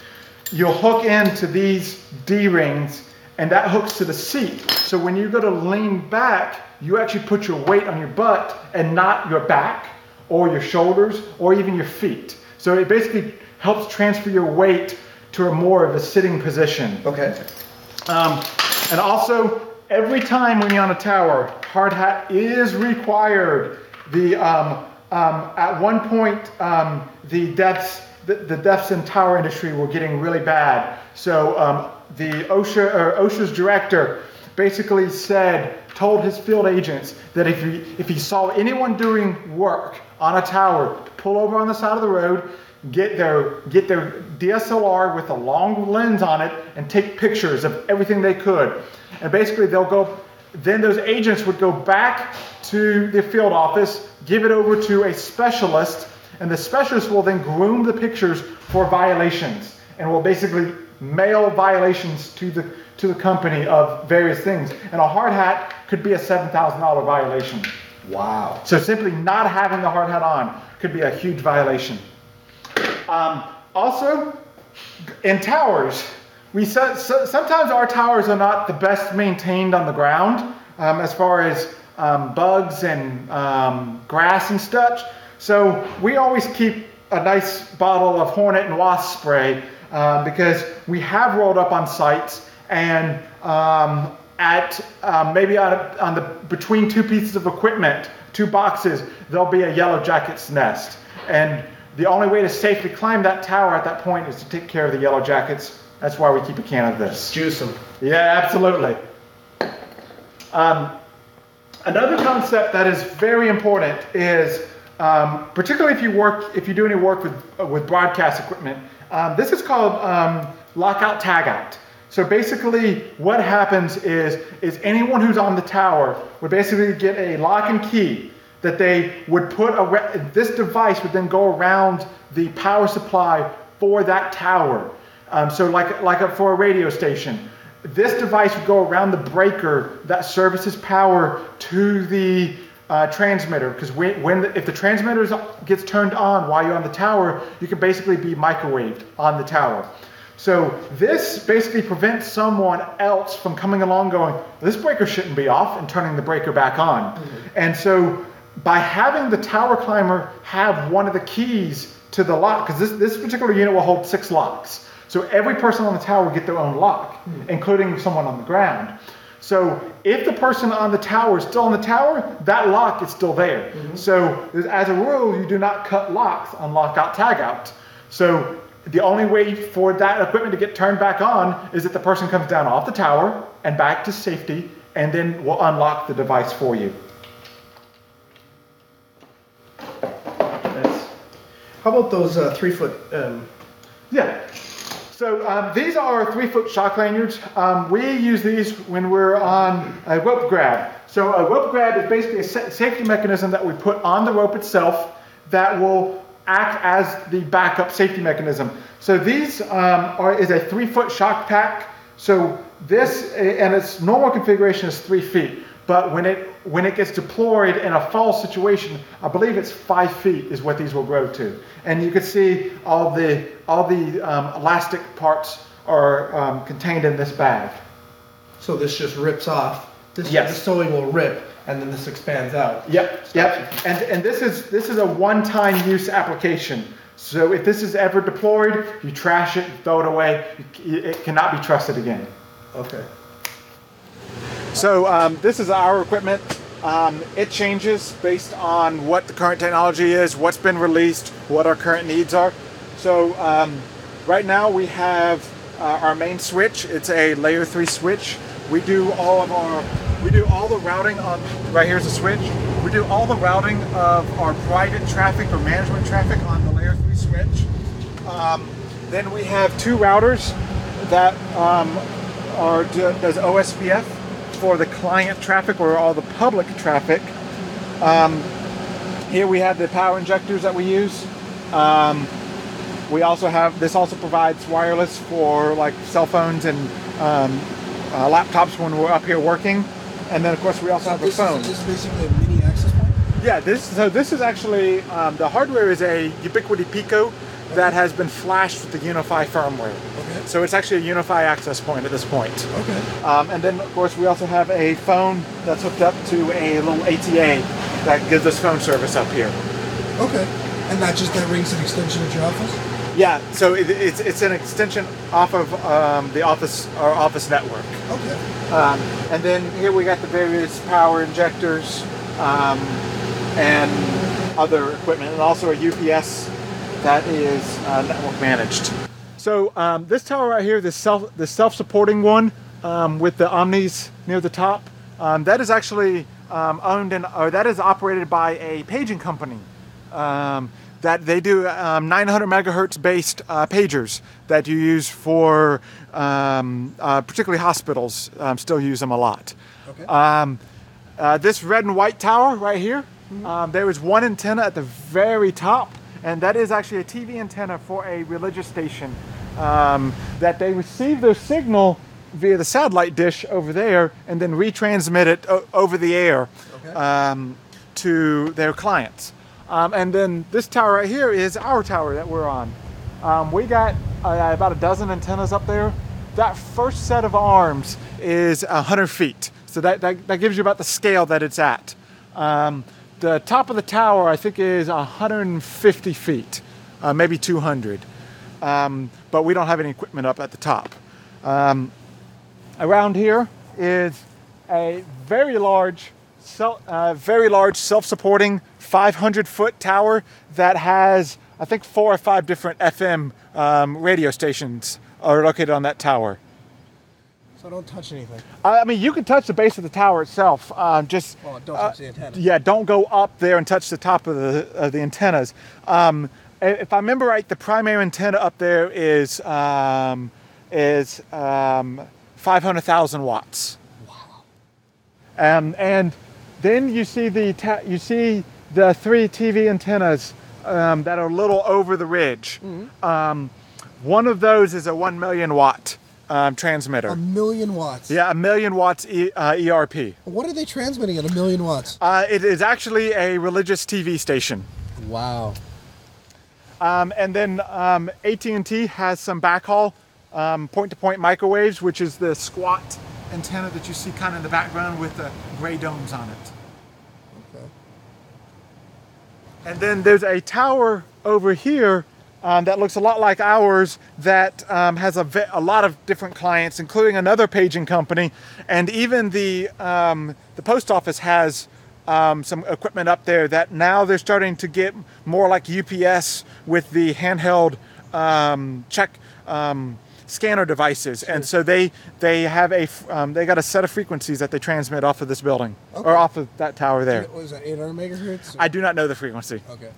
you'll hook into these D rings and that hooks to the seat. So when you go to lean back, you actually put your weight on your butt and not your back or your shoulders or even your feet. So it basically helps transfer your weight to a more of a sitting position. Okay. Um, And also, every time when you're on a tower, hard hat is required. The um, um, at one point, um, the deaths the, the deaths in tower industry were getting really bad. So um, the OSHA or OSHA's director basically said, told his field agents that if he if he saw anyone doing work on a tower, pull over on the side of the road, get their get their DSLR with a long lens on it, and take pictures of everything they could. And basically, they'll go. Then those agents would go back to the field office, give it over to a specialist, and the specialist will then groom the pictures for violations, and will basically mail violations to the to the company of various things. And a hard hat could be a seven thousand dollar violation. Wow. So simply not having the hard hat on could be a huge violation. Um, also, in towers, we so, so, sometimes our towers are not the best maintained on the ground um, as far as um, bugs and um, grass and such. So we always keep a nice bottle of hornet and wasp spray uh, because we have rolled up on sites and um, at um, maybe on, on the between two pieces of equipment, two boxes, there'll be a yellow jacket's nest. And the only way to safely climb that tower at that point is to take care of the yellow jackets. That's why we keep a can of this. Juice them. Yeah, absolutely. Um, another concept that is very important is, um, particularly if you work, if you do any work with uh, with broadcast equipment, um, this is called um, lockout tagout. So basically, what happens is is anyone who's on the tower would basically get a lock and key that they would put a this device would then go around the power supply for that tower. Um, so like like a, for a radio station, this device would go around the breaker that services power to the uh, transmitter because when, when the, if the transmitter gets turned on while you're on the tower, you can basically be microwaved on the tower. So this basically prevents someone else from coming along going, this breaker shouldn't be off and turning the breaker back on. Mm-hmm. And so by having the tower climber have one of the keys to the lock, because this, this particular unit will hold six locks. So every person on the tower will get their own lock, mm-hmm. including someone on the ground. So if the person on the tower is still on the tower, that lock is still there. Mm-hmm. So as a rule, you do not cut locks on lockout tagout. So the only way for that equipment to get turned back on is that the person comes down off the tower and back to safety, and then we'll unlock the device for you. How about those uh, three foot? Um... Yeah. So um, these are three foot shock lanyards. Um, we use these when we're on a rope grab. So a rope grab is basically a safety mechanism that we put on the rope itself that will act as the backup safety mechanism. So these um, are is a three foot shock pack. So this and its normal configuration is three feet. But when it when it gets deployed in a fall situation, I believe it's five feet is what these will grow to. And you can see all the all the um, elastic parts are um, contained in this bag. So this just rips off. This, yes. The sewing will rip, and then this expands out. Yep. Yep. And and this is this is a one-time use application. So if this is ever deployed, you trash it, throw it away. It cannot be trusted again. Okay. So um, this is our equipment. Um, it changes based on what the current technology is, what's been released, what our current needs are. So um, right now we have uh, our main switch. It's a layer three switch. We do all of our, we do all the routing on, right here's the switch. We do all the routing of our private traffic or management traffic on the layer three switch. Um, then we have two routers that um, are does OSPF for the client traffic or all the public traffic. Um, here we have the power injectors that we use. Um, we also have, this also provides wireless for like cell phones and um, uh, laptops when we're up here working. And then of course we also so have a phone. Is this basically a mini access point? Yeah, this, so this is actually, um, the hardware is a Ubiquiti Pico. That has been flashed with the UniFi firmware. So it's actually a UniFi access point at this point. Okay. Um, and then, of course, we also have a phone that's hooked up to a little ATA that gives us phone service up here. Okay. And that just that rings an extension at your office? Yeah, so it, it's it's an extension off of um, the office our office network. Okay. Um, and then here we got the various power injectors um, and other equipment, and also a UPS that is uh, network managed. So um, this tower right here, this self the self-supporting one um, with the Omnis near the top, um, that is actually um, owned and or that is operated by a paging company. Um, that they do um, 900 megahertz based uh, pagers that you use for um, uh, particularly hospitals um, still use them a lot. Okay. Um, uh, this red and white tower right here, um, there is one antenna at the very top, and that is actually a TV antenna for a religious station. Um, that they receive their signal via the satellite dish over there, and then retransmit it o- over the air Okay. um, to their clients. Um, and then this tower right here is our tower that we're on. Um, we got uh, about a dozen antennas up there. That first set of arms is 100 feet. So that, that, that gives you about the scale that it's at. The top of the tower, I think, is 150 feet, uh, maybe 200. Um, but we don't have any equipment up at the top. Um, around here is a very large, sel- uh, very large self-supporting 500 foot tower that has, I think, four or five different FM um, radio stations are located on that tower. So don't touch anything. I I mean, you can touch the base of the tower itself. Um, just Well, don't uh, touch the antenna. Yeah, don't go up there and touch the top of the of the antennas. Um, if I remember right, the primary antenna up there is um, is um, 500,000 watts. Wow. Um, and then you see the ta- you see the three TV antennas um, that are a little over the ridge. Mm-hmm. Um, one of those is a one million watt um, transmitter. A million watts. Yeah, a million watts e- uh, ERP. What are they transmitting at a million watts? Uh, it is actually a religious TV station. Wow. Um, and then um, AT&T has some backhaul um, point-to-point microwaves, which is the squat antenna that you see kind of in the background with the gray domes on it. Okay. And then there's a tower over here um, that looks a lot like ours that um, has a, ve- a lot of different clients, including another paging company, and even the um, the post office has um, some equipment up there that now they're starting to get more like UPS with the handheld um, check. Um, scanner devices and so they they have a um, they got a set of frequencies that they transmit off of this building Okay. or off of that tower there What is that, 800 megahertz? i do not know the frequency okay.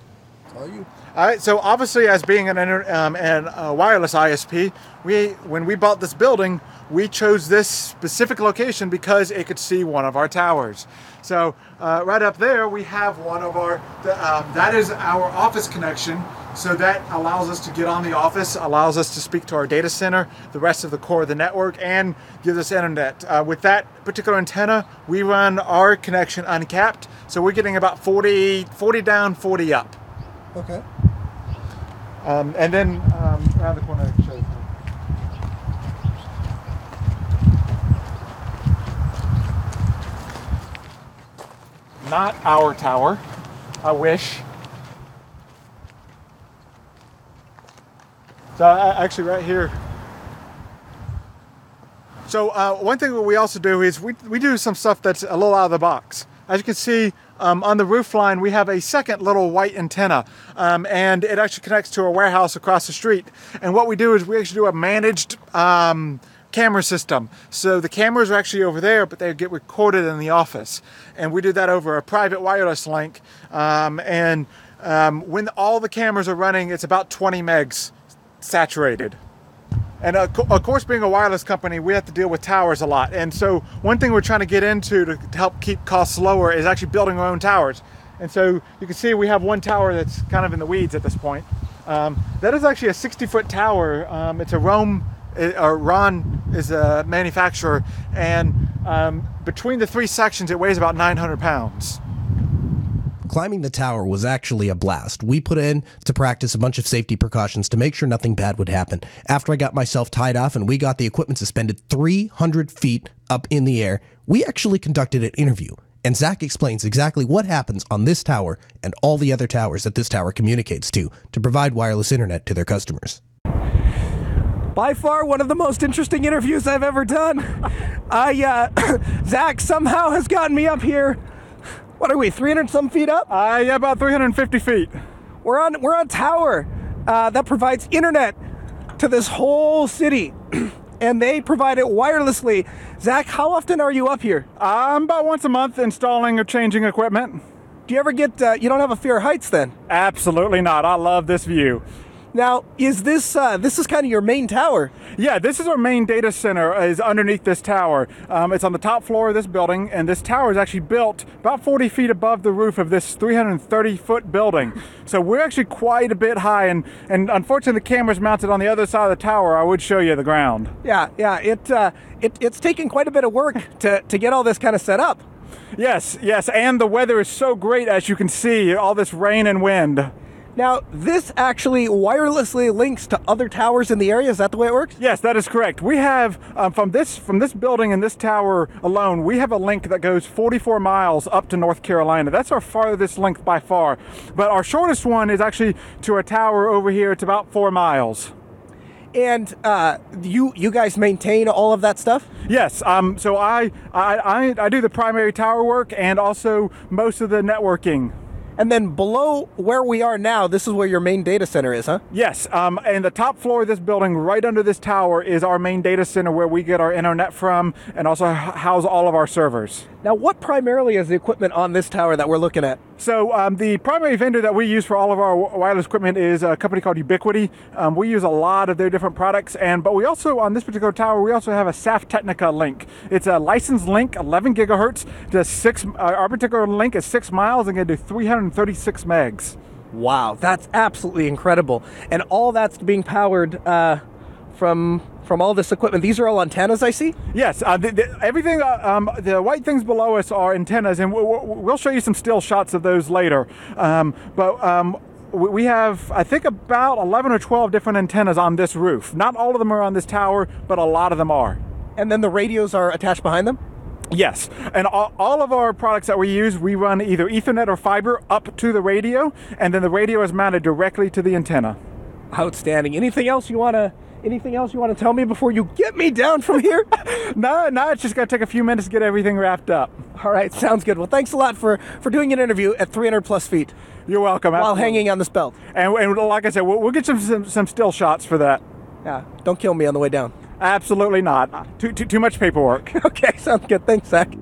You. all right. So obviously, as being an um, uh, wireless ISP, we when we bought this building, we chose this specific location because it could see one of our towers. So uh, right up there, we have one of our. Um, that is our office connection. So that allows us to get on the office, allows us to speak to our data center, the rest of the core of the network, and gives us internet. Uh, with that particular antenna, we run our connection uncapped. So we're getting about 40, 40 down, 40 up. Okay. Um, and then um, around the corner. Not our tower. I wish. So uh, actually, right here. So uh, one thing that we also do is we, we do some stuff that's a little out of the box. As you can see um, on the roof line, we have a second little white antenna, um, and it actually connects to a warehouse across the street. And what we do is we actually do a managed um, camera system. So the cameras are actually over there, but they get recorded in the office. And we do that over a private wireless link. Um, and um, when all the cameras are running, it's about 20 megs saturated. And uh, of course, being a wireless company, we have to deal with towers a lot. And so, one thing we're trying to get into to, help keep costs lower is actually building our own towers. And so, you can see we have one tower that's kind of in the weeds at this point. Um, that is actually a 60 foot tower. Um, it's a Rome, uh, or Rohn is a manufacturer. And um, between the three sections, it weighs about 900 pounds. Climbing the tower was actually a blast. We put in to practice a bunch of safety precautions to make sure nothing bad would happen. After I got myself tied off and we got the equipment suspended 300 feet up in the air, we actually conducted an interview. and Zach explains exactly what happens on this tower and all the other towers that this tower communicates to to provide wireless internet to their customers. By far, one of the most interesting interviews I've ever done. I, uh, Zach somehow has gotten me up here. What are we, 300 some feet up? Uh, yeah, about 350 feet. We're on, we're on tower uh, that provides internet to this whole city. and they provide it wirelessly. Zach, how often are you up here? I'm about once a month installing or changing equipment. Do you ever get, uh, you don't have a fear of heights then? Absolutely not. I love this view. Now, is this uh, this is kind of your main tower? Yeah, this is our main data center. Is underneath this tower. Um, it's on the top floor of this building, and this tower is actually built about 40 feet above the roof of this 330 foot building. So we're actually quite a bit high, and and unfortunately the camera's mounted on the other side of the tower. I would show you the ground. Yeah, yeah. It uh, it it's taken quite a bit of work to to get all this kind of set up. Yes, yes, and the weather is so great as you can see, all this rain and wind. Now, this actually wirelessly links to other towers in the area. Is that the way it works? Yes, that is correct. We have um, from this from this building and this tower alone, we have a link that goes 44 miles up to North Carolina. That's our farthest length by far. But our shortest one is actually to a tower over here. It's about four miles. And uh, you you guys maintain all of that stuff? Yes. Um, so I, I I I do the primary tower work and also most of the networking. And then below where we are now, this is where your main data center is, huh? Yes. Um, and the top floor of this building, right under this tower, is our main data center where we get our internet from and also house all of our servers. Now, what primarily is the equipment on this tower that we're looking at? So, um, the primary vendor that we use for all of our wireless equipment is a company called Ubiquiti. Um, we use a lot of their different products, and but we also on this particular tower we also have a SAF Tehnika link. It's a licensed link, 11 gigahertz. Does six. Uh, our particular link is six miles and can do 336 megs. Wow, that's absolutely incredible, and all that's being powered uh, from from all this equipment. These are all antennas, I see. Yes, uh, the, the, everything. Uh, um, the white things below us are antennas, and we'll, we'll show you some still shots of those later. Um, but um, we have, I think, about 11 or 12 different antennas on this roof. Not all of them are on this tower, but a lot of them are. And then the radios are attached behind them. Yes, and all, all, of our products that we use, we run either Ethernet or fiber up to the radio, and then the radio is mounted directly to the antenna. Outstanding. Anything else you want to Anything else you want to tell me before you get me down from here? no, no, it's just going to take a few minutes to get everything wrapped up. All right, sounds good. Well, thanks a lot for, for doing an interview at 300 plus feet. You're welcome. While absolutely. hanging on this belt. And, and like I said, we'll, we'll get some, some, some still shots for that. Yeah, don't kill me on the way down. Absolutely not. Too, too, too much paperwork. okay, sounds good. Thanks, Zach.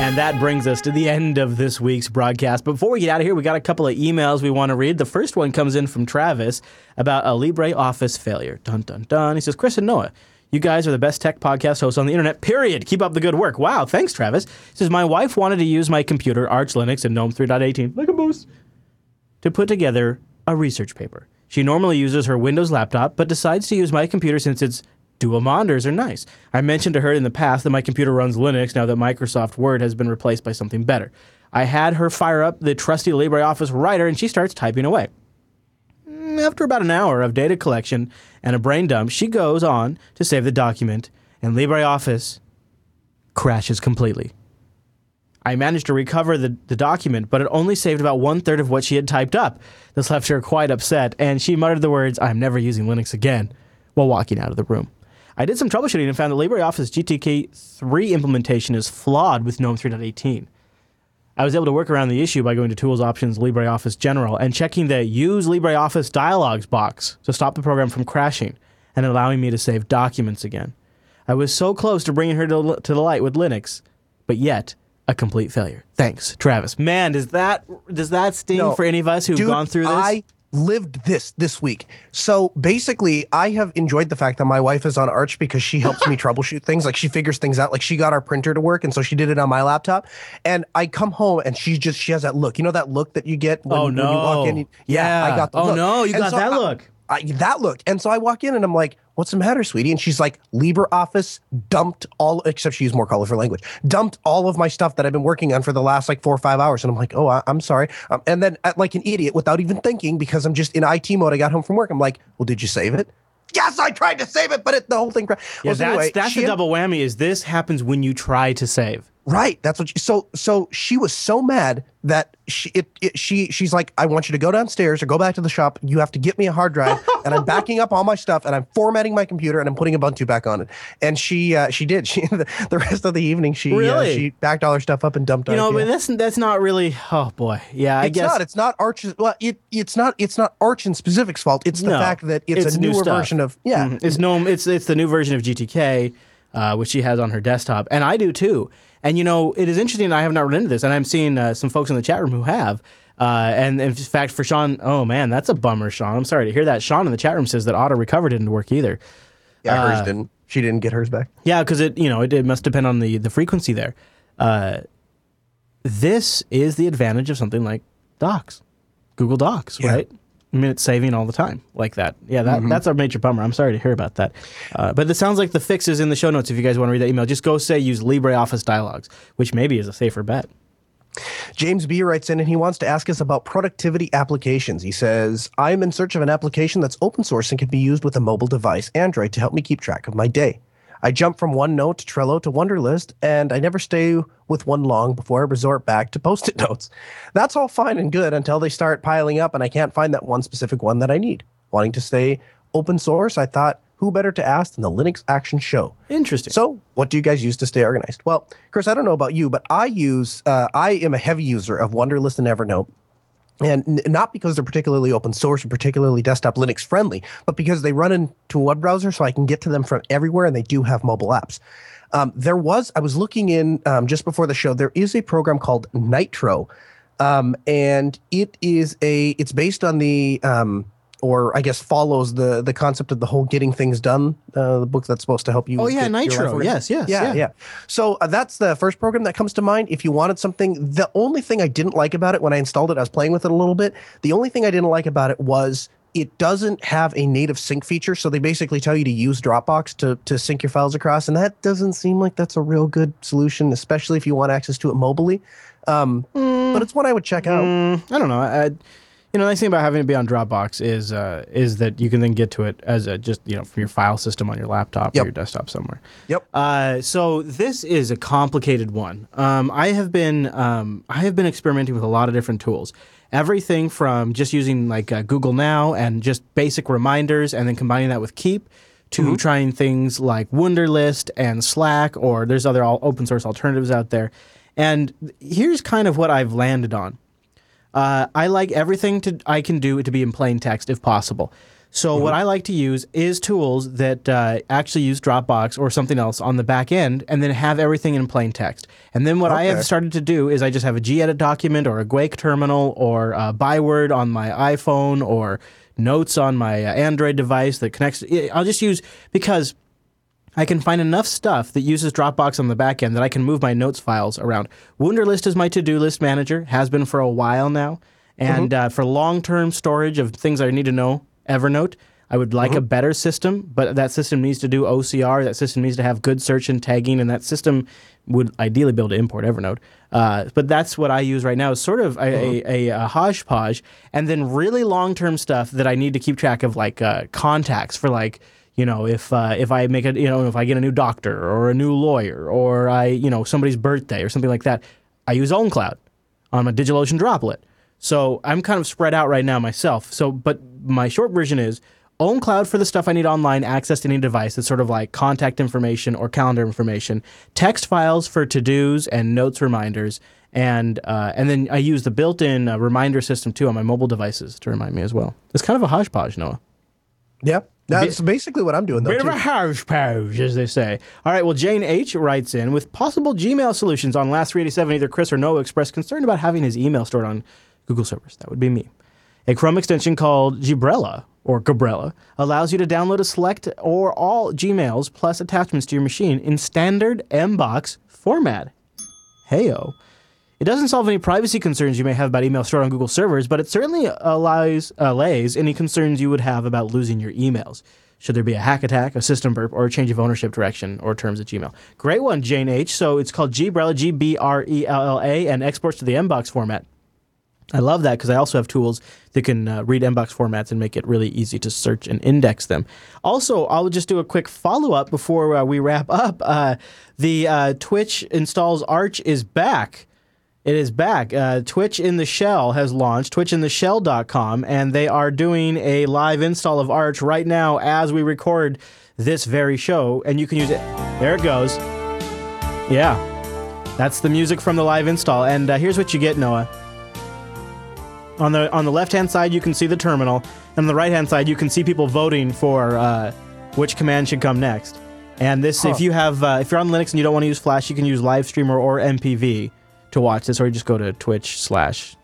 And that brings us to the end of this week's broadcast. Before we get out of here, we got a couple of emails we want to read. The first one comes in from Travis about a LibreOffice failure. Dun, dun, dun. He says, Chris and Noah, you guys are the best tech podcast hosts on the internet, period. Keep up the good work. Wow, thanks, Travis. He says, My wife wanted to use my computer, Arch Linux, and GNOME 3.18, like a boost, to put together a research paper. She normally uses her Windows laptop, but decides to use my computer since it's dual monitors are nice. I mentioned to her in the past that my computer runs Linux now that Microsoft Word has been replaced by something better. I had her fire up the trusty LibreOffice writer and she starts typing away. Mm, after about an hour of data collection and a brain dump, she goes on to save the document and LibreOffice crashes completely. I managed to recover the, the document, but it only saved about one third of what she had typed up. This left her quite upset, and she muttered the words, I'm never using Linux again, while walking out of the room. I did some troubleshooting and found that LibreOffice GTK 3 implementation is flawed with GNOME 3.18. I was able to work around the issue by going to Tools Options LibreOffice General and checking the Use LibreOffice dialogues box to stop the program from crashing and allowing me to save documents again. I was so close to bringing her to, to the light with Linux, but yet a complete failure. Thanks, Travis. Man, does that does that sting no, for any of us who've dude, gone through this? I lived this this week. So basically, I have enjoyed the fact that my wife is on Arch because she helps me troubleshoot things. Like she figures things out. Like she got our printer to work, and so she did it on my laptop. And I come home and she just she has that look. You know that look that you get when, oh, no. when you walk in. You, yeah, yeah, I got the oh look. no, you and got so that I, look. I, that look. And so I walk in and I'm like, what's the matter, sweetie? And she's like, LibreOffice dumped all, except she used more colorful language, dumped all of my stuff that I've been working on for the last like four or five hours. And I'm like, oh, I, am sorry. Um, and then, like an idiot, without even thinking, because I'm just in IT mode, I got home from work. I'm like, well, did you save it? yes, I tried to save it, but it, the whole thing crashed. Yeah, Well, so that's anyway, that's she a double whammy. Is this happens when you try to save? Right. That's what. She, so so she was so mad that she it, it she she's like, I want you to go downstairs or go back to the shop. You have to get me a hard drive, and I'm backing up all my stuff, and I'm formatting my computer, and I'm putting Ubuntu back on it. And she uh, she did. She the, the rest of the evening she Really? uh, she backed all her stuff up and dumped it. You know, but yeah. that's that's not really. Oh boy, yeah, I it's guess not. It's not Arch. Well, it it's not. It's not Arch and Specific's fault. It's the No, fact that it's, it's a newer stuff. version of yeah. Mhm. It's no, it's it's the new version of GTK, uh, which she has on her desktop, and I do too. And you know, it is interesting. I have not run into this, and I'm seeing uh, some folks in the chat room who have. Uh, and in fact, for Sean, oh man, that's a bummer, Sean. I'm sorry to hear that. Sean in the chat room says that auto recover didn't work either. Yeah, uh, hers didn't. She didn't get hers back. Yeah, because it you know it, it must depend on the the frequency there. Uh, this is the advantage of something like Docs, Google Docs, Yeah. right? It's saving all the time like that. Yeah, that, that's a major bummer. I'm sorry to hear about that. Uh, but it sounds like the fix is in the show notes if you guys want to read that email. Just go say use LibreOffice Dialogues, which maybe is a safer bet. James B writes in and he wants to ask us about productivity applications. He says, I'm in search of an application that's open source and can be used with a mobile device, Android, to help me keep track of my day. I jump from OneNote to Trello to Wunderlist, and I never stay with one long before I resort back to post it notes. That's all fine and good until they start piling up and I can't find that one specific one that I need. Wanting to stay open source, I thought, who better to ask than the Linux Action Show? Interesting. So, what do you guys use to stay organized? Well, Chris, I don't know about you, but I use, uh, I am a heavy user of Wunderlist and Evernote. And not because they're particularly open source or particularly desktop Linux friendly, but because they run into a web browser so I can get to them from everywhere and they do have mobile apps. Um, there was, I was looking in um, just before the show, there is a program called Nitro. Um, and it is a, it's based on the, um, or I guess follows the the concept of the whole getting things done, uh, the book that's supposed to help you. Oh, yeah, get your life Nitro. Yes, yes, yeah, yeah. yeah. So uh, that's the first program that comes to mind. If you wanted something, the only thing I didn't like about it when I installed it, I was playing with it a little bit. The only thing I didn't like about it was it doesn't have a native sync feature. So they basically tell you to use Dropbox to to sync your files across, and that doesn't seem like that's a real good solution, especially if you want access to it mobilely. Um, But it's one I would check out. Mm, I don't know. I, you know, the nice thing about having it be on Dropbox is uh, is that you can then get to it as a just you know from your file system on your laptop Yep. or your desktop somewhere. Yep. Uh, so this is a complicated one. Um, I have been um, I have been experimenting with a lot of different tools. Everything from just using like uh, Google Now and just basic reminders, and then combining that with Keep, to trying things like Wunderlist and Slack, or there's other all open source alternatives out there. And here's kind of what I've landed on. Uh, I like everything to I can do to be in plain text if possible. So what I like to use is tools that uh, actually use Dropbox or something else on the back end, and then have everything in plain text. And then what I have started to do is I just have a gedit document or a Guake terminal or a Byword on my iPhone or notes on my uh, Android device that connects. I'll just use because I can find enough stuff that uses Dropbox on the back end that I can move my notes files around. Wunderlist is my to-do list manager, has been for a while now. And uh, for long-term storage of things I need to know, Evernote, I would like a better system, but that system needs to do OCR. That system needs to have good search and tagging, and that system would ideally be able to import Evernote. Uh, but that's what I use right now. Is sort of a, a, a, a hodgepodge, and then really long-term stuff that I need to keep track of, like uh, contacts for like you know if uh, if I make a you know if I get a new doctor or a new lawyer or I you know somebody's birthday or something like that, I use OwnCloud on my DigitalOcean droplet. So I'm kind of spread out right now myself. So but my short version is OwnCloud for the stuff I need online, access to any device that's sort of like contact information or calendar information, text files for to dos and notes reminders, and uh, and then I use the built-in uh, reminder system too on my mobile devices to remind me as well. It's kind of a hodgepodge, Noah. Yeah, that's basically what I'm doing. Though, Bit of a a hodgepodge, as they say. All right, well, Jane H. writes in with possible Gmail solutions on Last 387. Either Chris or Noah expressed concern about having his email stored on Google servers. That would be me. A Chrome extension called Gibrella or Gabrella allows you to download a select or all Gmails plus attachments to your machine in standard Mbox format. Heyo. It doesn't solve any privacy concerns you may have about email stored on Google servers, but it certainly allows, allays any concerns you would have about losing your emails. Should there be a hack attack, a system burp, or a change of ownership direction or terms at Gmail? Great one, Jane H. So it's called Gbrella, G B R E L L A, and exports to the mbox format. I love that because I also have tools that can uh, read mbox formats and make it really easy to search and index them. Also, I'll just do a quick follow up before uh, we wrap up. Uh, the uh, Twitch installs Arch is back. It is back. Uh, Twitch in the Shell has launched, twitchintheshell.com, and they are doing a live install of Arch right now as we record this very show. And you can use it. There it goes. Yeah. That's the music from the live install. And uh, here's what you get, Noah. On the on the left hand side, you can see the terminal, and on the right hand side, you can see people voting for uh, which command should come next. And this, if you have, uh, if you're on Linux and you don't want to use Flash, you can use Livestreamer or MPV to watch this, or you just go to Twitch slash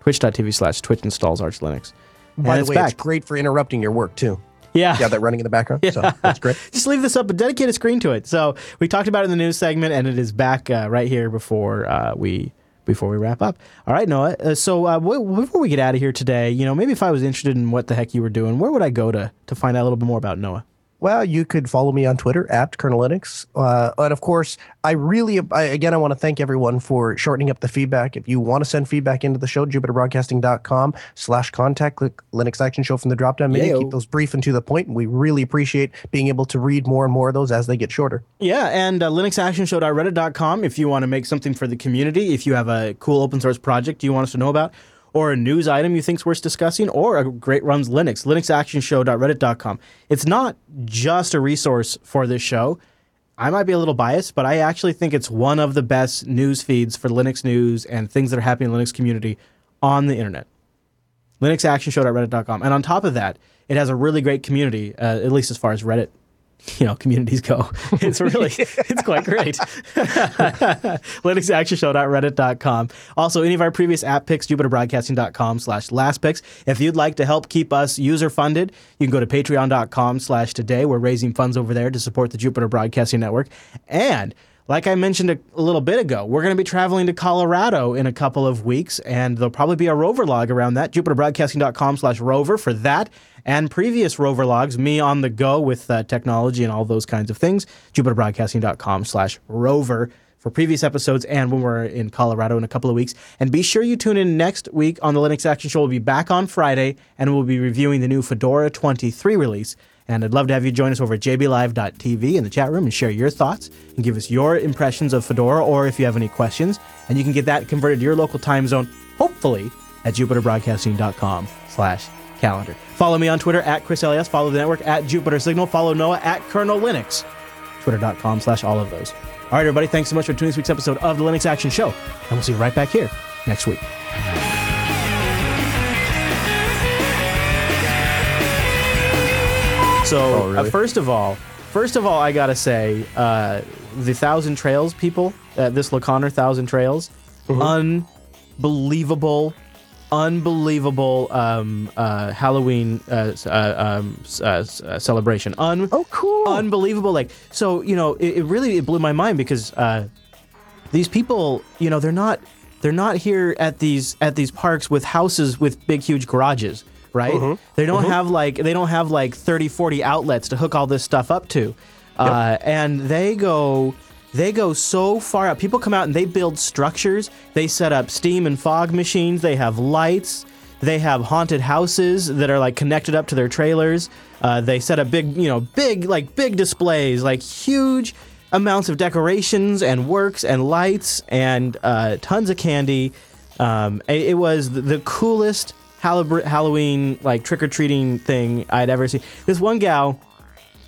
twitch.tv slash Twitch installs Arch Linux. By and the way, back. it's great for interrupting your work too. Yeah. You have that running in the background, so that's great. just leave this up and dedicate a screen to it. So we talked about it in the news segment, and it is back uh, right here before uh, we before we wrap up. All right, Noah. Uh, so uh, w- before we get out of here today, you know, maybe if I was interested in what the heck you were doing, where would I go to to find out a little bit more about Noah? Well, you could follow me on Twitter at Kernel Linux. Uh, and of course, I really, I, again, I want to thank everyone for shortening up the feedback. If you want to send feedback into the show, jupiterbroadcasting.com slash contact, click Linux Action Show from the drop down menu. Keep those brief and to the point. And we really appreciate being able to read more and more of those as they get shorter. Yeah, and uh, linuxactionshow.reddit.com if you want to make something for the community, if you have a cool open source project you want us to know about, or a news item you think's worth discussing, or a great runs Linux, linuxactionshow.reddit.com. It's not just a resource for this show. I might be a little biased, but I actually think it's one of the best news feeds for Linux news and things that are happening in the Linux community on the internet. linuxactionshow.reddit.com. And on top of that, it has a really great community, uh, at least as far as Reddit you know communities go. It's really it's quite great. linuxactionshow.reddit.com. Also, any of our previous app picks, jupiterbroadcasting.com slash last picks. If you'd like to help keep us user funded, you can go to patreon.com slash today. We're raising funds over there to support the Jupiter Broadcasting Network. And like I mentioned a, a little bit ago, we're going to be traveling to Colorado in a couple of weeks, and there'll probably be a rover log around that. JupiterBroadcasting.com slash rover for that and previous rover logs, me on the go with uh, technology and all those kinds of things. JupiterBroadcasting.com slash rover for previous episodes and when we're in Colorado in a couple of weeks. And be sure you tune in next week on the Linux Action Show. We'll be back on Friday, and we'll be reviewing the new Fedora 23 release. And I'd love to have you join us over at jblive.tv in the chat room and share your thoughts and give us your impressions of Fedora or if you have any questions. And you can get that converted to your local time zone, hopefully, at jupiterbroadcasting.com slash calendar. Follow me on Twitter at Chris. Follow the network at Jupiter Signal. Follow Noah at Kernel Linux. Twitter.com slash all of those. All right, everybody. Thanks so much for tuning this week's episode of the Linux Action Show. And we'll see you right back here next week. So uh, first of all, first of all, I gotta say, uh, the Thousand Trails people, uh, this La Conner Thousand Trails, unbelievable, unbelievable um, uh, Halloween uh, uh, um, uh, uh, celebration. Un- Oh, cool. unbelievable! Like so, you know, it, it really it blew my mind because uh, these people, you know, they're not they're not here at these at these parks with houses with big huge garages, right? They don't have like they don't have like 30 40 outlets to hook all this stuff up to. Uh, and they go they go so far out. People come out and they build structures. They set up steam and fog machines. They have lights. They have haunted houses that are like connected up to their trailers. Uh, they set up big, you know, big like big displays, like huge amounts of decorations and works and lights and uh, tons of candy. Um, it, it was the coolest Halloween, Halloween like trick or treating thing I'd ever seen. This one gal,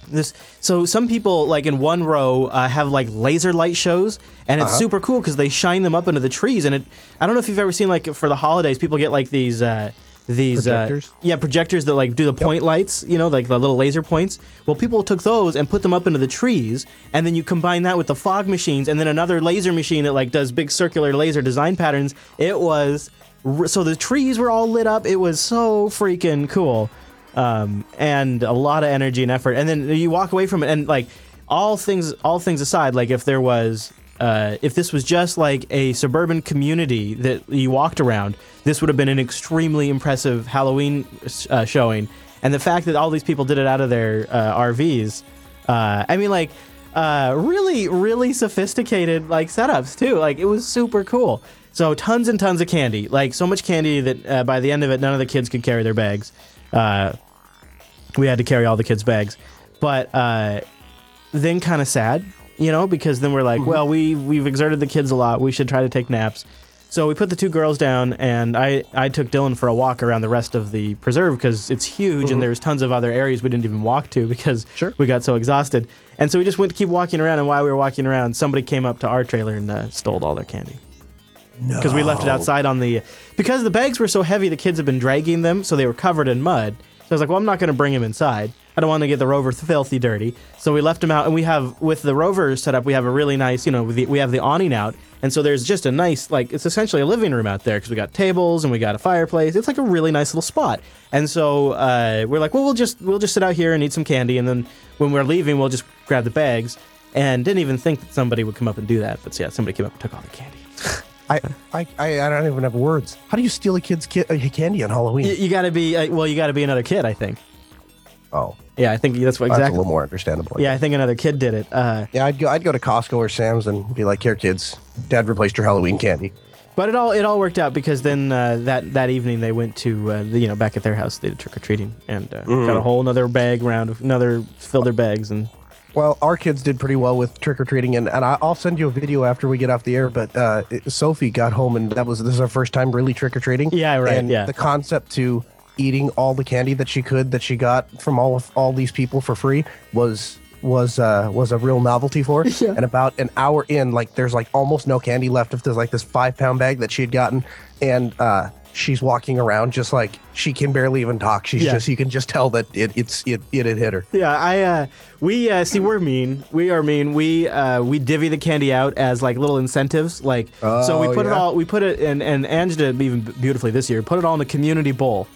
this so some people like in one row uh, have like laser light shows and it's super cool because they shine them up into the trees and it i don't know if you've ever seen like for the holidays people get like these uh these Projectors? uh, yeah projectors that like do the point lights you know like the little laser points well people took those and put them up into the trees and then you combine that with the fog machines and then another laser machine that like does big circular laser design patterns it was so the trees were all lit up it was so freaking cool um, and a lot of energy and effort. And then you walk away from it, and like all things, all things aside, like if there was, uh, if this was just like a suburban community that you walked around, this would have been an extremely impressive Halloween uh, showing. And the fact that all these people did it out of their uh, RVs, uh, I mean, like. Uh, really, really sophisticated like setups too. Like it was super cool. So tons and tons of candy, like so much candy that uh, by the end of it, none of the kids could carry their bags. Uh, we had to carry all the kids' bags, but uh, then kind of sad, you know, because then we're like, well, we we've exerted the kids a lot. We should try to take naps. So we put the two girls down, and I I took Dylan for a walk around the rest of the preserve because it's huge and there's tons of other areas we didn't even walk to because Sure. we got so exhausted. And so we just went to keep walking around, and while we were walking around, somebody came up to our trailer and uh, stole all their candy No. because we left it outside on the because the bags were so heavy the kids had been dragging them so they were covered in mud. So i was like well i'm not going to bring them inside. I don't want to get the rover filthy dirty. So we left them out and we have with the rover set up we have a really nice you know we have the awning out. And so there's just a nice like it's essentially a living room out there because we got tables and we got a fireplace. It's like a really nice little spot. And so uh, we're like well we'll just we'll just sit out here and eat some candy and then when we're leaving we'll just grab the bags. And didn't even think that somebody would come up and do that but yeah somebody came up and took all the candy I, I, I don't even have words. How do you steal a kid's ki- uh, candy on Halloween? You, you got to be uh, well. You got to be another kid. I think. oh, Yeah, I think that's what that's a little more understandable. yeah, I think another kid did it. Uh, Yeah, I'd go. I'd go to Costco or Sam's and be like, "Here, kids, Dad replaced your Halloween candy." but it all it all worked out because then uh, that that evening they went to uh, the, you know back at their house. They did trick or treating and uh, got a whole another bag round, another filled their bags and. Well, our kids did pretty well with trick or treating, and, and I- I'll send you a video after we get off the air. But uh, it- Sophie got home, and that was this is our first time really trick or treating. Yeah, right, And yeah. the concept to eating all the candy that she could that she got from all of all these people for free was was uh, was a real novelty for her. Yeah. And about an hour in, like there's like almost no candy left. If there's like this five pound bag that she had gotten, and uh, she's walking around just like she can barely even talk. She's Yeah. just you can just tell that it it's it it had hit her. Yeah, I uh, we uh, see we're mean. We are mean. We uh, we divvy the candy out as like little incentives. Like so, we Oh, put it all. We put it and and Ange did it even beautifully this year. Put it all in the community bowl.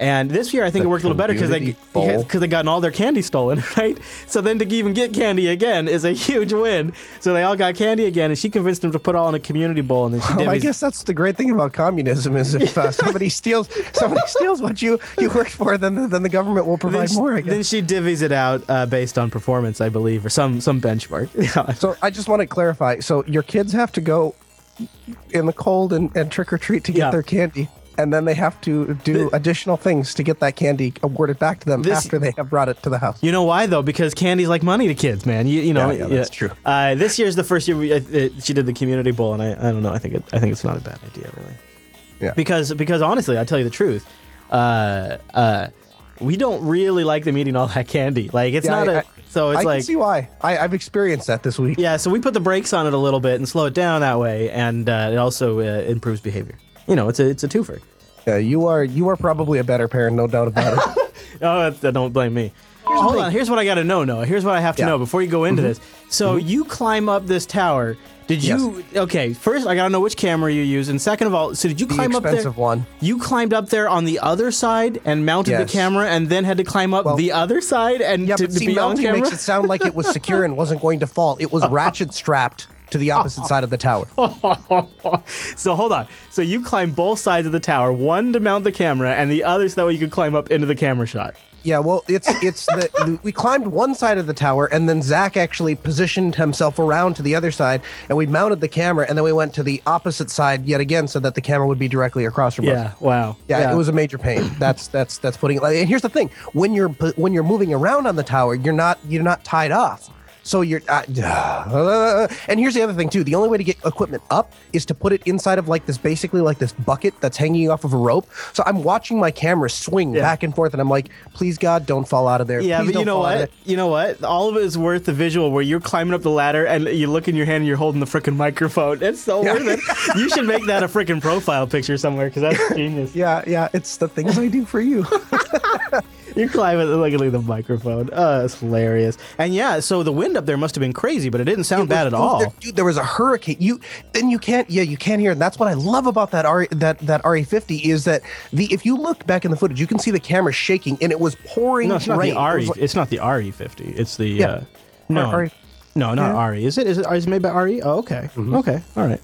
And this year, I think The it worked a little better because they because they gotten all their candy stolen, right? So then to even get candy again is a huge win. So they all got candy again, and she convinced them to put all in a community bowl, and then she Well, I guess that's the great thing about communism is if uh, somebody steals somebody steals what you you worked for, then then the government will provide she, more. I then she divvies it out uh, based on performance, I believe, or some some benchmark. Yeah. So I just want to clarify. So your kids have to go in the cold and, and trick or treat to get Yeah. their candy, and then they have to do additional things to get that candy awarded back to them This- after they have brought it to the house. You know why though? Because candy's like money to kids, man. You, you know, Yeah, yeah, that's true. Uh, this year's the first year we, uh, uh, she did the community bowl, and I, I don't know. I think it, I think it's not a bad idea, really. Yeah. Because because honestly, I tell you the truth, uh, uh, we don't really like them eating all that candy. Like it's Yeah, not I- a I- so it's I like can see why. I, I've experienced that this week. yeah. So we put the brakes on it a little bit and slow it down that way, and uh, it also uh, improves behavior. You know, it's a it's a twofer. Yeah, you are you are probably a better parent, no doubt about it. Oh, that's, uh, don't blame me. Hold on. Here's what I got to know, Noah. Here's what I have to Yeah. Mm-hmm. know before you go into this. So you climb up this tower. Did you? Okay. First, I got to know which camera you use, and second of all, so did you The climb up there? expensive one. You climbed up there on the other side and mounted Yes. the camera, and then had to climb up Well- the other side and Yeah, to, but to see, be on mounting camera. makes it sound like it was secure and wasn't going to fall. It was ratchet strapped to the opposite side of the tower. so hold on. So you climb both sides of the tower, one to mount the camera, and the other so that way you could climb up into the camera shot. Yeah, well, it's it's the we climbed one side of the tower, and then Zach actually positioned himself around to the other side, and we mounted the camera, and then we went to the opposite side yet again, so that the camera would be directly across from us. Yeah. Wow. Yeah, it was a major pain. That's that's that's putting it. Like, and here's the thing: when you're when you're moving around on the tower, you're not you're not tied off. So you're, uh, and here's the other thing too. The only way to get equipment up is to put it inside of like this, basically like this bucket that's hanging off of a rope. So I'm watching my camera swing Yeah. back and forth, and I'm like, please God, don't fall out of there. Yeah, Please but don't you know fall out of what? You know what? All of it is worth the visual where you're climbing up the ladder and you look in your hand and you're holding the freaking microphone. It's so Yeah. worth it. You should make that a freaking profile picture somewhere because that's genius. Yeah, yeah, it's the things I do for you. You're climbing at the microphone. Oh, it's hilarious. And yeah, so the wind up there must have been crazy, but it didn't sound bad at There- all. dude. There was a hurricane. You then you can't. Yeah, you can't hear. And that's what I love about that R that that RE50 is that the if you look back in the footage, you can see the camera shaking, and it was pouring No, it's not rain. the It RE. was like- It's not the RE50. It's the Yeah. uh, no, R- no, not Yeah. RE. Is it? Is it? Is it made by RE? Oh, okay. Mm-hmm. Okay. All right.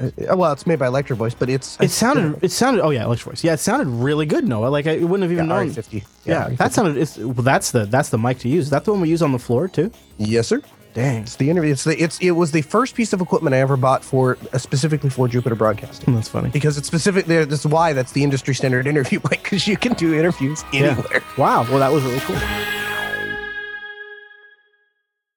Uh, well, it's made by Electro Voice, but it's it sounded it sounded oh yeah Electro Voice. Yeah it sounded really good Noah. Like I it wouldn't have even yeah, known. Fifty. Yeah, yeah that sounded it's well that's the that's the mic to use. Is that the one we use on the floor too? Yes sir. Dang. It's the interview it's the it's it was the first piece of equipment I ever bought for uh, specifically for Jupiter Broadcasting. That's funny. Because it's specifically that's why that's the industry standard interview mic because you can do interviews anywhere. Yeah. wow. Well that was really cool.